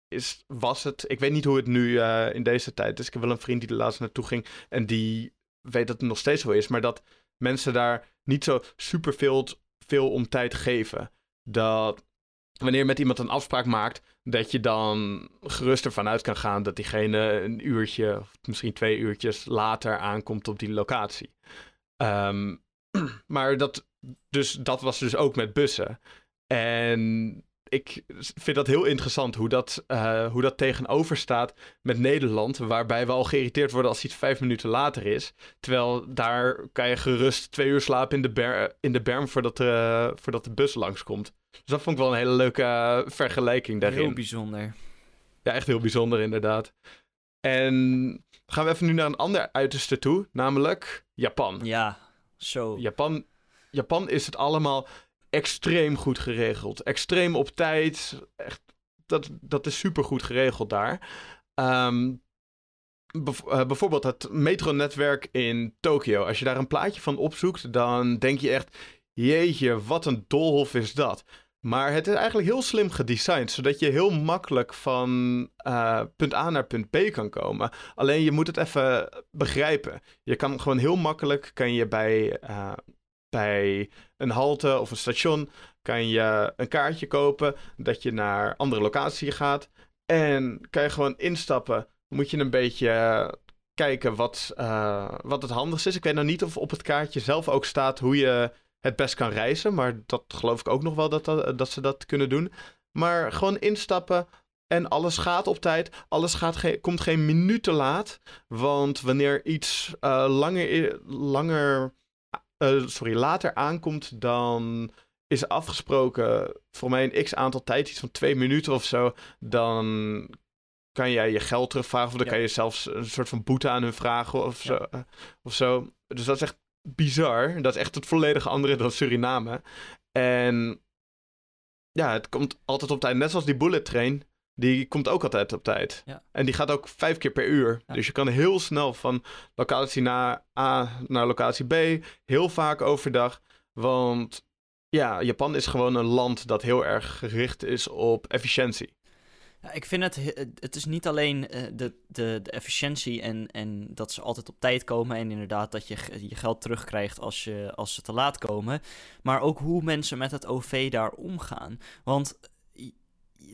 is, was het. Ik weet niet hoe het nu uh, in deze tijd is. Ik heb wel een vriend die er laatst naartoe ging. En die weet dat het nog steeds zo is. Maar dat mensen daar niet zo super veel, veel om tijd geven. Dat wanneer met iemand een afspraak maakt. Dat je dan gerust ervan uit kan gaan dat diegene een uurtje. Of misschien twee uurtjes later aankomt op die locatie. Um, maar dat. Dus dat was dus ook met bussen. En ik vind dat heel interessant hoe dat, uh, hoe dat tegenover staat met Nederland, waarbij we al geïrriteerd worden als iets vijf minuten later is. Terwijl daar kan je gerust twee uur slapen in de, ber in de berm voordat, uh, voordat de bus langskomt. Dus dat vond ik wel een hele leuke uh, vergelijking daarin. Heel bijzonder. Ja, echt heel bijzonder inderdaad. En gaan we even nu naar een ander uiterste toe, namelijk Japan. Ja, zo. Japan, Japan is het allemaal extreem goed geregeld. Extreem op tijd. Echt, dat, dat is super goed geregeld daar. Bev uh, bijvoorbeeld het metronetwerk in Tokio. Als je daar een plaatje van opzoekt, dan denk je echt... Jeetje, wat een doolhof is dat. Maar het is eigenlijk heel slim gedesigned, zodat je heel makkelijk van uh, punt A naar punt B kan komen. Alleen je moet het even begrijpen. Je kan gewoon heel makkelijk, kan je bij, uh, bij een halte of een station, kan je een kaartje kopen dat je naar andere locatie gaat. En kan je gewoon instappen. Moet je een beetje kijken wat, uh, wat het handigste is. Ik weet nog niet of op het kaartje zelf ook staat hoe je het best kan reizen. Maar dat geloof ik ook nog wel dat, dat, dat ze dat kunnen doen. Maar gewoon instappen en alles gaat op tijd. Alles gaat komt geen minuut te laat. Want wanneer iets uh, langer, langer uh, sorry, later aankomt dan is afgesproken voor mij een x aantal tijd, iets van twee minuten of zo, dan kan jij je geld terugvragen. Of dan kan je zelfs een soort van boete aan hun vragen of zo, uh, of zo. Dus dat is echt bizar. Dat is echt het volledige andere dan Suriname. En ja, het komt altijd op tijd. Net zoals die bullet train. Die komt ook altijd op tijd. Ja. En die gaat ook vijf keer per uur. Ja. Dus je kan heel snel van locatie naar A naar locatie B. Heel vaak overdag. Want ja, Japan is gewoon een land dat heel erg gericht is op efficiëntie. Ja, ik vind het, het is niet alleen uh, de, de, de efficiëntie en, en dat ze altijd op tijd komen en inderdaad dat je je geld terugkrijgt als, je, als ze te laat komen, maar ook hoe mensen met het OV daar omgaan. Want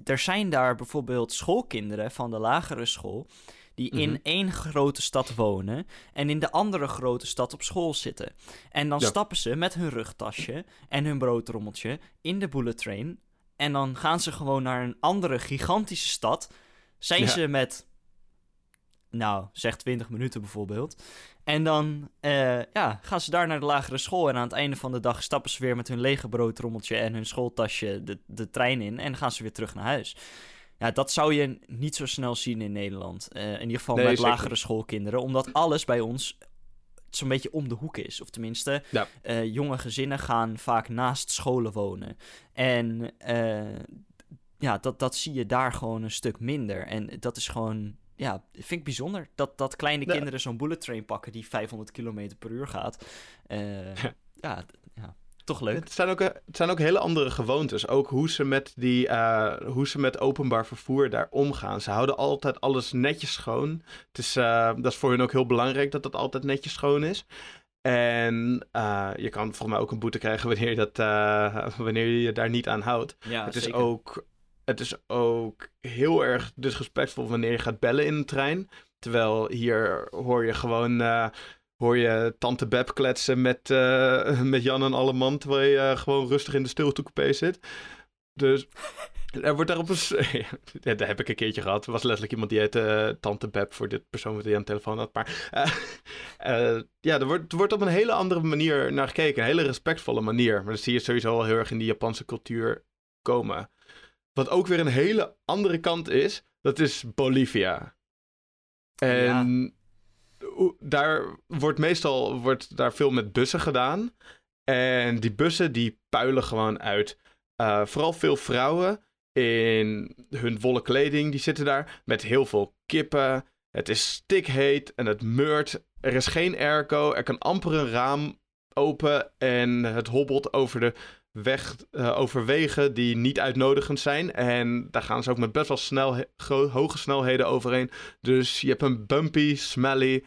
er zijn daar bijvoorbeeld schoolkinderen van de lagere school die in mm -hmm. één grote stad wonen en in de andere grote stad op school zitten. En dan ja. stappen ze met hun rugtasje en hun broodrommeltje in de bullet train en dan gaan ze gewoon naar een andere gigantische stad. Zijn ja. ze met, nou, zeg 20 minuten bijvoorbeeld. En dan uh, ja, gaan ze daar naar de lagere school. En aan het einde van de dag stappen ze weer met hun lege broodrommeltje en hun schooltasje de, de trein in. En gaan ze weer terug naar huis. Ja, dat zou je niet zo snel zien in Nederland. Uh, in ieder geval nee, met zeker. lagere schoolkinderen. Omdat alles bij ons zo'n beetje om de hoek is. Of tenminste, ja. uh, jonge gezinnen gaan vaak naast scholen wonen. En ja, dat, dat zie je daar gewoon een stuk minder. En dat is gewoon, ja, vind ik bijzonder. Dat, dat kleine Ja. kinderen zo'n bullet train pakken die 500 km per uur gaat. Eh, Ja. ja, toch leuk. Het zijn, ook, eh, het zijn ook hele andere gewoontes. Ook hoe ze met, die, eh, hoe ze met openbaar vervoer daar omgaan. Ze houden altijd alles netjes schoon. Het is, dat is voor hun ook heel belangrijk dat dat altijd netjes schoon is. En je kan volgens mij ook een boete krijgen wanneer je, dat, wanneer je je daar niet aan houdt. Ja, het, is zeker. ook, het is ook heel erg disrespectvol wanneer je gaat bellen in een trein. Terwijl hier hoor je gewoon eh, hoor je tante Beb kletsen met, eh, met Jan en Alleman. Terwijl je eh, gewoon rustig in de stiltecoupé zit. Dus er wordt daarop een... ja, dat heb ik een keertje gehad. Er was letterlijk iemand die heette tante Beb voor dit persoon die aan de telefoon had. Maar ja, er wordt, er wordt op een hele andere manier naar gekeken. Een hele respectvolle manier. Maar dat zie je sowieso al heel erg in die Japanse cultuur komen. Wat ook weer een hele andere kant is, dat is Bolivia. En daar wordt meestal wordt daar veel met bussen gedaan. En die bussen die puilen gewoon uit. Eh, vooral veel vrouwen in hun wollen kleding, die zitten daar met heel veel kippen. Het is stikheet en het meurt. Er is geen airco, er kan amper een raam open en het hobbelt over de weg, eh, over wegen die niet uitnodigend zijn. En daar gaan ze ook met best wel snel, hoge snelheden overheen. Dus je hebt een bumpy, smelly,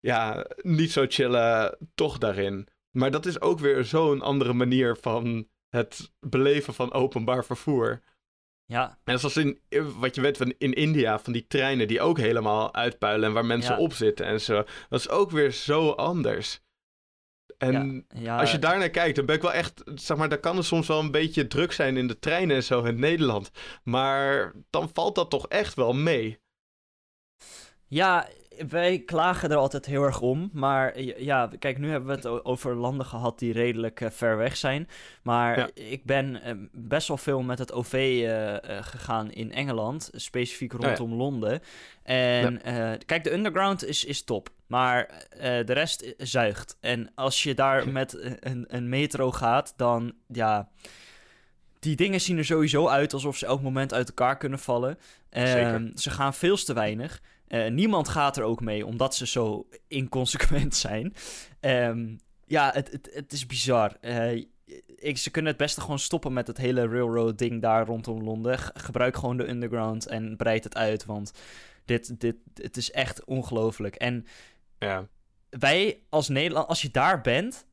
ja, niet zo chille toch daarin. Maar dat is ook weer zo'n andere manier van het beleven van openbaar vervoer. Ja, En zoals in, wat je weet van in India, van die treinen die ook helemaal uitpuilen en waar mensen Ja. op zitten en zo. Dat is ook weer zo anders. En ja, als je daar naar kijkt, dan ben ik wel echt, zeg maar, dan kan er soms wel een beetje druk zijn in de treinen en zo in Nederland. Maar dan valt dat toch echt wel mee. Ja, wij klagen er altijd heel erg om. Maar ja, kijk, nu hebben we het over landen gehad die redelijk eh, ver weg zijn. Maar Ja. ik ben eh, best wel veel met het OV eh, eh, gegaan in Engeland, specifiek ja. rondom Londen. En kijk, de underground is, is top. Maar de rest zuigt. En als je daar met een, een metro gaat, dan ja. Die dingen zien er sowieso uit alsof ze elk moment uit elkaar kunnen vallen. Ehm, ze gaan veel te weinig. Eh, niemand gaat er ook mee, omdat ze zo inconsequent zijn. Ehm, ja, het, het, het is bizar. Eh, ik, ze kunnen het beste gewoon stoppen met het hele railroad-ding daar rondom Londen. G- gebruik gewoon de underground en breid het uit, want dit, dit, het is echt ongelooflijk. En Ja, wij als Nederland, als je daar bent,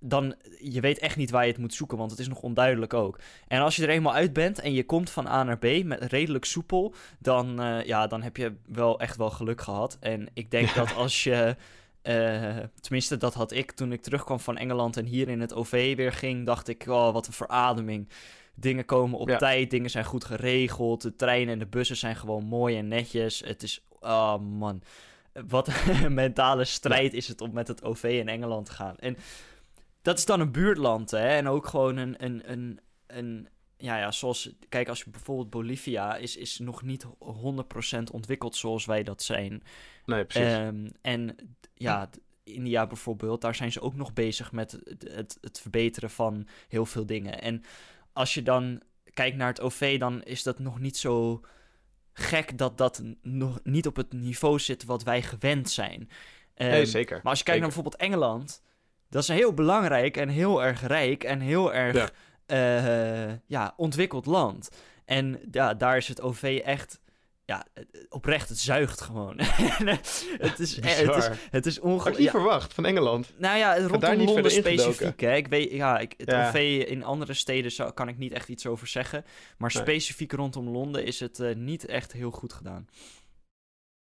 dan je weet echt niet waar je het moet zoeken, want het is nog onduidelijk ook. En als je er eenmaal uit bent en je komt van A naar B met redelijk soepel, dan, eh, ja, dan heb je wel echt wel geluk gehad. En ik denk dat als je, eh, tenminste dat had ik toen ik terugkwam van Engeland en hier in het OV weer ging, dacht ik, oh, wat een verademing. Dingen komen op tijd, dingen zijn goed geregeld, de treinen en de bussen zijn gewoon mooi en netjes. Het is, oh man, wat een mentale strijd is het om met het OV in Engeland te gaan. En dat is dan een buurtland, hè? En ook gewoon een, een, een, een ja, ja, zoals, kijk, als je bijvoorbeeld Bolivia is, is nog niet 100% ontwikkeld zoals wij dat zijn. Nee, precies. Um, en ja, India bijvoorbeeld, daar zijn ze ook nog bezig met het, het, het verbeteren van heel veel dingen. En als je dan kijkt naar het OV, dan is dat nog niet zo gek dat dat nog niet op het niveau zit wat wij gewend zijn. Um, nee, zeker. Maar als je kijkt naar bijvoorbeeld Engeland, dat is een heel belangrijk en heel erg rijk en heel erg ja. Uh, ja, ontwikkeld land. En ja, daar is het OV echt ja, oprecht, het zuigt gewoon. het, is, het is, het is ongelooflijk. Had je niet verwacht van Engeland? Nou ja, rondom daar niet Londen specifiek. Hè. Ik weet, ja, ik, het ja. OV in andere steden zou, kan ik niet echt iets over zeggen. Maar nee. specifiek rondom Londen is het uh, niet echt heel goed gedaan.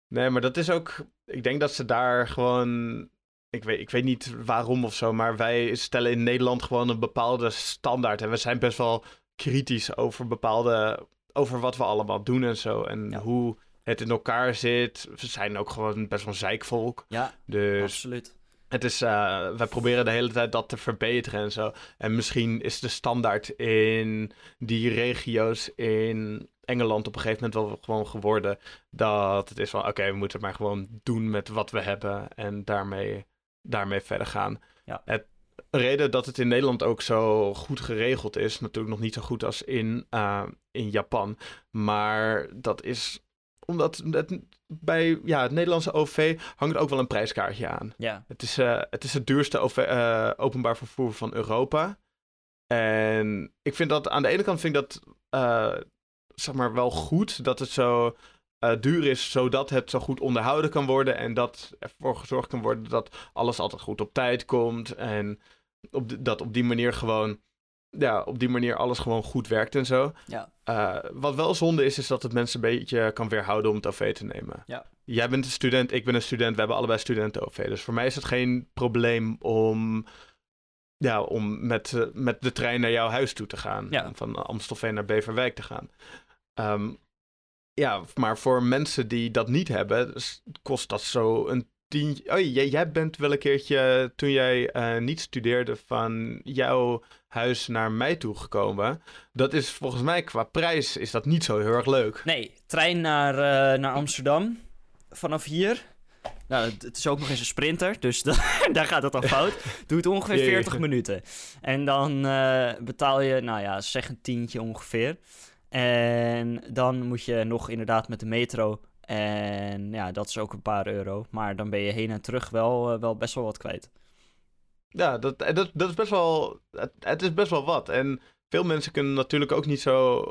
Nee, maar dat is ook... Ik denk dat ze daar gewoon ik weet, ik weet niet waarom of zo, maar wij stellen in Nederland gewoon een bepaalde standaard. En we zijn best wel kritisch over bepaalde, over wat we allemaal doen en zo. En ja. hoe het in elkaar zit. We zijn ook gewoon best wel een zeikvolk. Ja, dus absoluut. Het is, uh, wij proberen de hele tijd dat te verbeteren en zo. En misschien is de standaard in die regio's in Engeland op een gegeven moment wel gewoon geworden. Dat het is van, oké, we moeten maar gewoon doen met wat we hebben. En daarmee daarmee verder gaan. Ja. Het reden dat het in Nederland ook zo goed geregeld is, natuurlijk nog niet zo goed als in, uh, in Japan. Maar dat is omdat het, bij ja, het Nederlandse OV hangt ook wel een prijskaartje aan. Ja. Het, is, uh, het is het duurste OV, uh, openbaar vervoer van Europa. En ik vind dat aan de ene kant vind ik dat zeg maar wel goed dat het zo uh, duur is, zodat het zo goed onderhouden kan worden. En dat ervoor gezorgd kan worden dat alles altijd goed op tijd komt. En op de, dat op die manier gewoon. Ja, op die manier alles gewoon goed werkt en zo. Ja. Uh, wat wel zonde is, is dat het mensen een beetje kan weerhouden om het OV te nemen. Ja. Jij bent een student, ik ben een student, we hebben allebei studenten OV. Dus voor mij is het geen probleem om ja, om met, uh, met de trein naar jouw huis toe te gaan. Ja. Van Amstelveen naar Beverwijk te gaan. Um, ja, maar voor mensen die dat niet hebben, kost dat zo een tientje. Oh, jij, jij bent wel een keertje, toen jij uh, niet studeerde, van jouw huis naar mij toe gekomen. Dat is volgens mij qua prijs is dat niet zo heel erg leuk. Nee, trein naar, uh, naar Amsterdam vanaf hier. Nou, het is ook nog eens een sprinter, dus daar gaat het al fout. Doet ongeveer 40 minuten. En dan uh, betaal je, nou ja, zeg een tientje ongeveer. En dan moet je nog inderdaad met de metro. En ja, dat is ook een paar euro. Maar dan ben je heen en terug wel, uh, wel best wel wat kwijt. Ja, dat, dat, dat is best wel. Het, het, is best wel wat. En veel mensen kunnen natuurlijk ook niet zo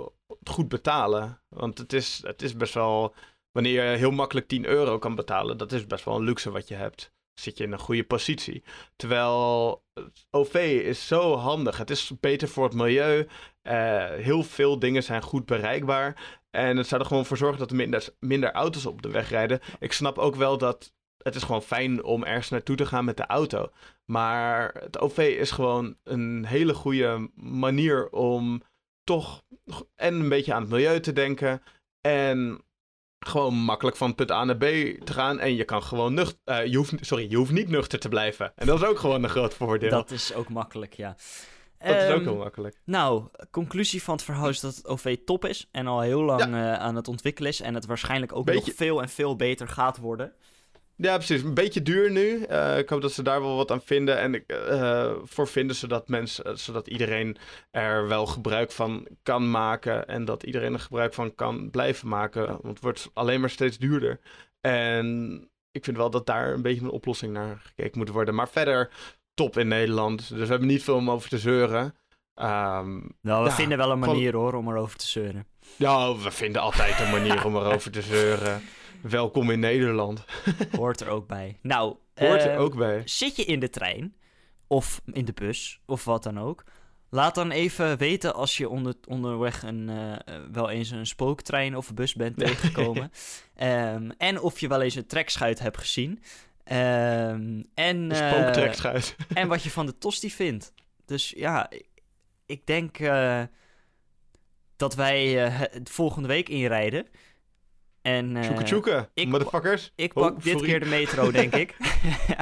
goed betalen. Want het is, het is best wel. Wanneer je heel makkelijk 10 euro kan betalen, dat is best wel een luxe wat je hebt zit je in een goede positie. Terwijl OV is zo handig. Het is beter voor het milieu. Uh, heel veel dingen zijn goed bereikbaar. En het zou er gewoon voor zorgen dat er minder, minder auto's op de weg rijden. Ik snap ook wel dat het is gewoon fijn om ergens naartoe te gaan met de auto. Maar het OV is gewoon een hele goede manier om toch en een beetje aan het milieu te denken. En gewoon makkelijk van punt A naar B te gaan. En je kan gewoon nuchter. Uh, je hoeft, sorry, je hoeft niet nuchter te blijven. En dat is ook gewoon een groot voordeel. Dat is ook makkelijk, ja. Dat um, is ook heel makkelijk. Nou, conclusie van het verhaal is dat het OV top is. En al heel lang ja. uh, aan het ontwikkelen is. En het waarschijnlijk ook Beetje... nog veel en veel beter gaat worden. Ja, precies. Een beetje duur nu. Uh, ik hoop dat ze daar wel wat aan vinden. En ik, uh, voor vinden zodat mensen, zodat iedereen er wel gebruik van kan maken. En dat iedereen er gebruik van kan blijven maken. Want het wordt alleen maar steeds duurder. En ik vind wel dat daar een beetje een oplossing naar gekeken moet worden. Maar verder, top in Nederland. Dus we hebben niet veel om over te zeuren. Um, nou, we ja, vinden wel een manier van... hoor om erover te zeuren. Ja, we vinden altijd een manier om erover te zeuren. Welkom in Nederland. Hoort er ook bij. Nou, Hoort er uh, ook bij. Zit je in de trein of in de bus, of wat dan ook. Laat dan even weten als je onder, onderweg een, eh, wel eens een spooktrein of een bus bent tegengekomen. Ehm, en of je wel eens een trekschuit hebt gezien. Ehm, en, spooktrekschuit. en wat je van de tosti vindt. Dus ja, ik, denk eh, dat wij eh, volgende week inrijden. En, Tjoeke tjoeke, ik- motherfuckers. ik Oh, pak dit sorry. keer de metro, denk ik.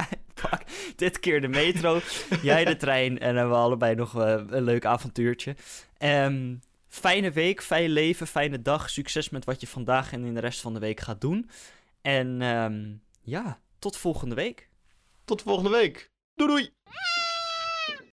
ik pak dit keer de metro, jij de trein en dan hebben we allebei nog een leuk avontuurtje. Ehm, fijne week, fijn leven, fijne dag. Succes met wat je vandaag en in de rest van de week gaat doen. En ehm, ja, tot volgende week. Tot volgende week. Doei doei.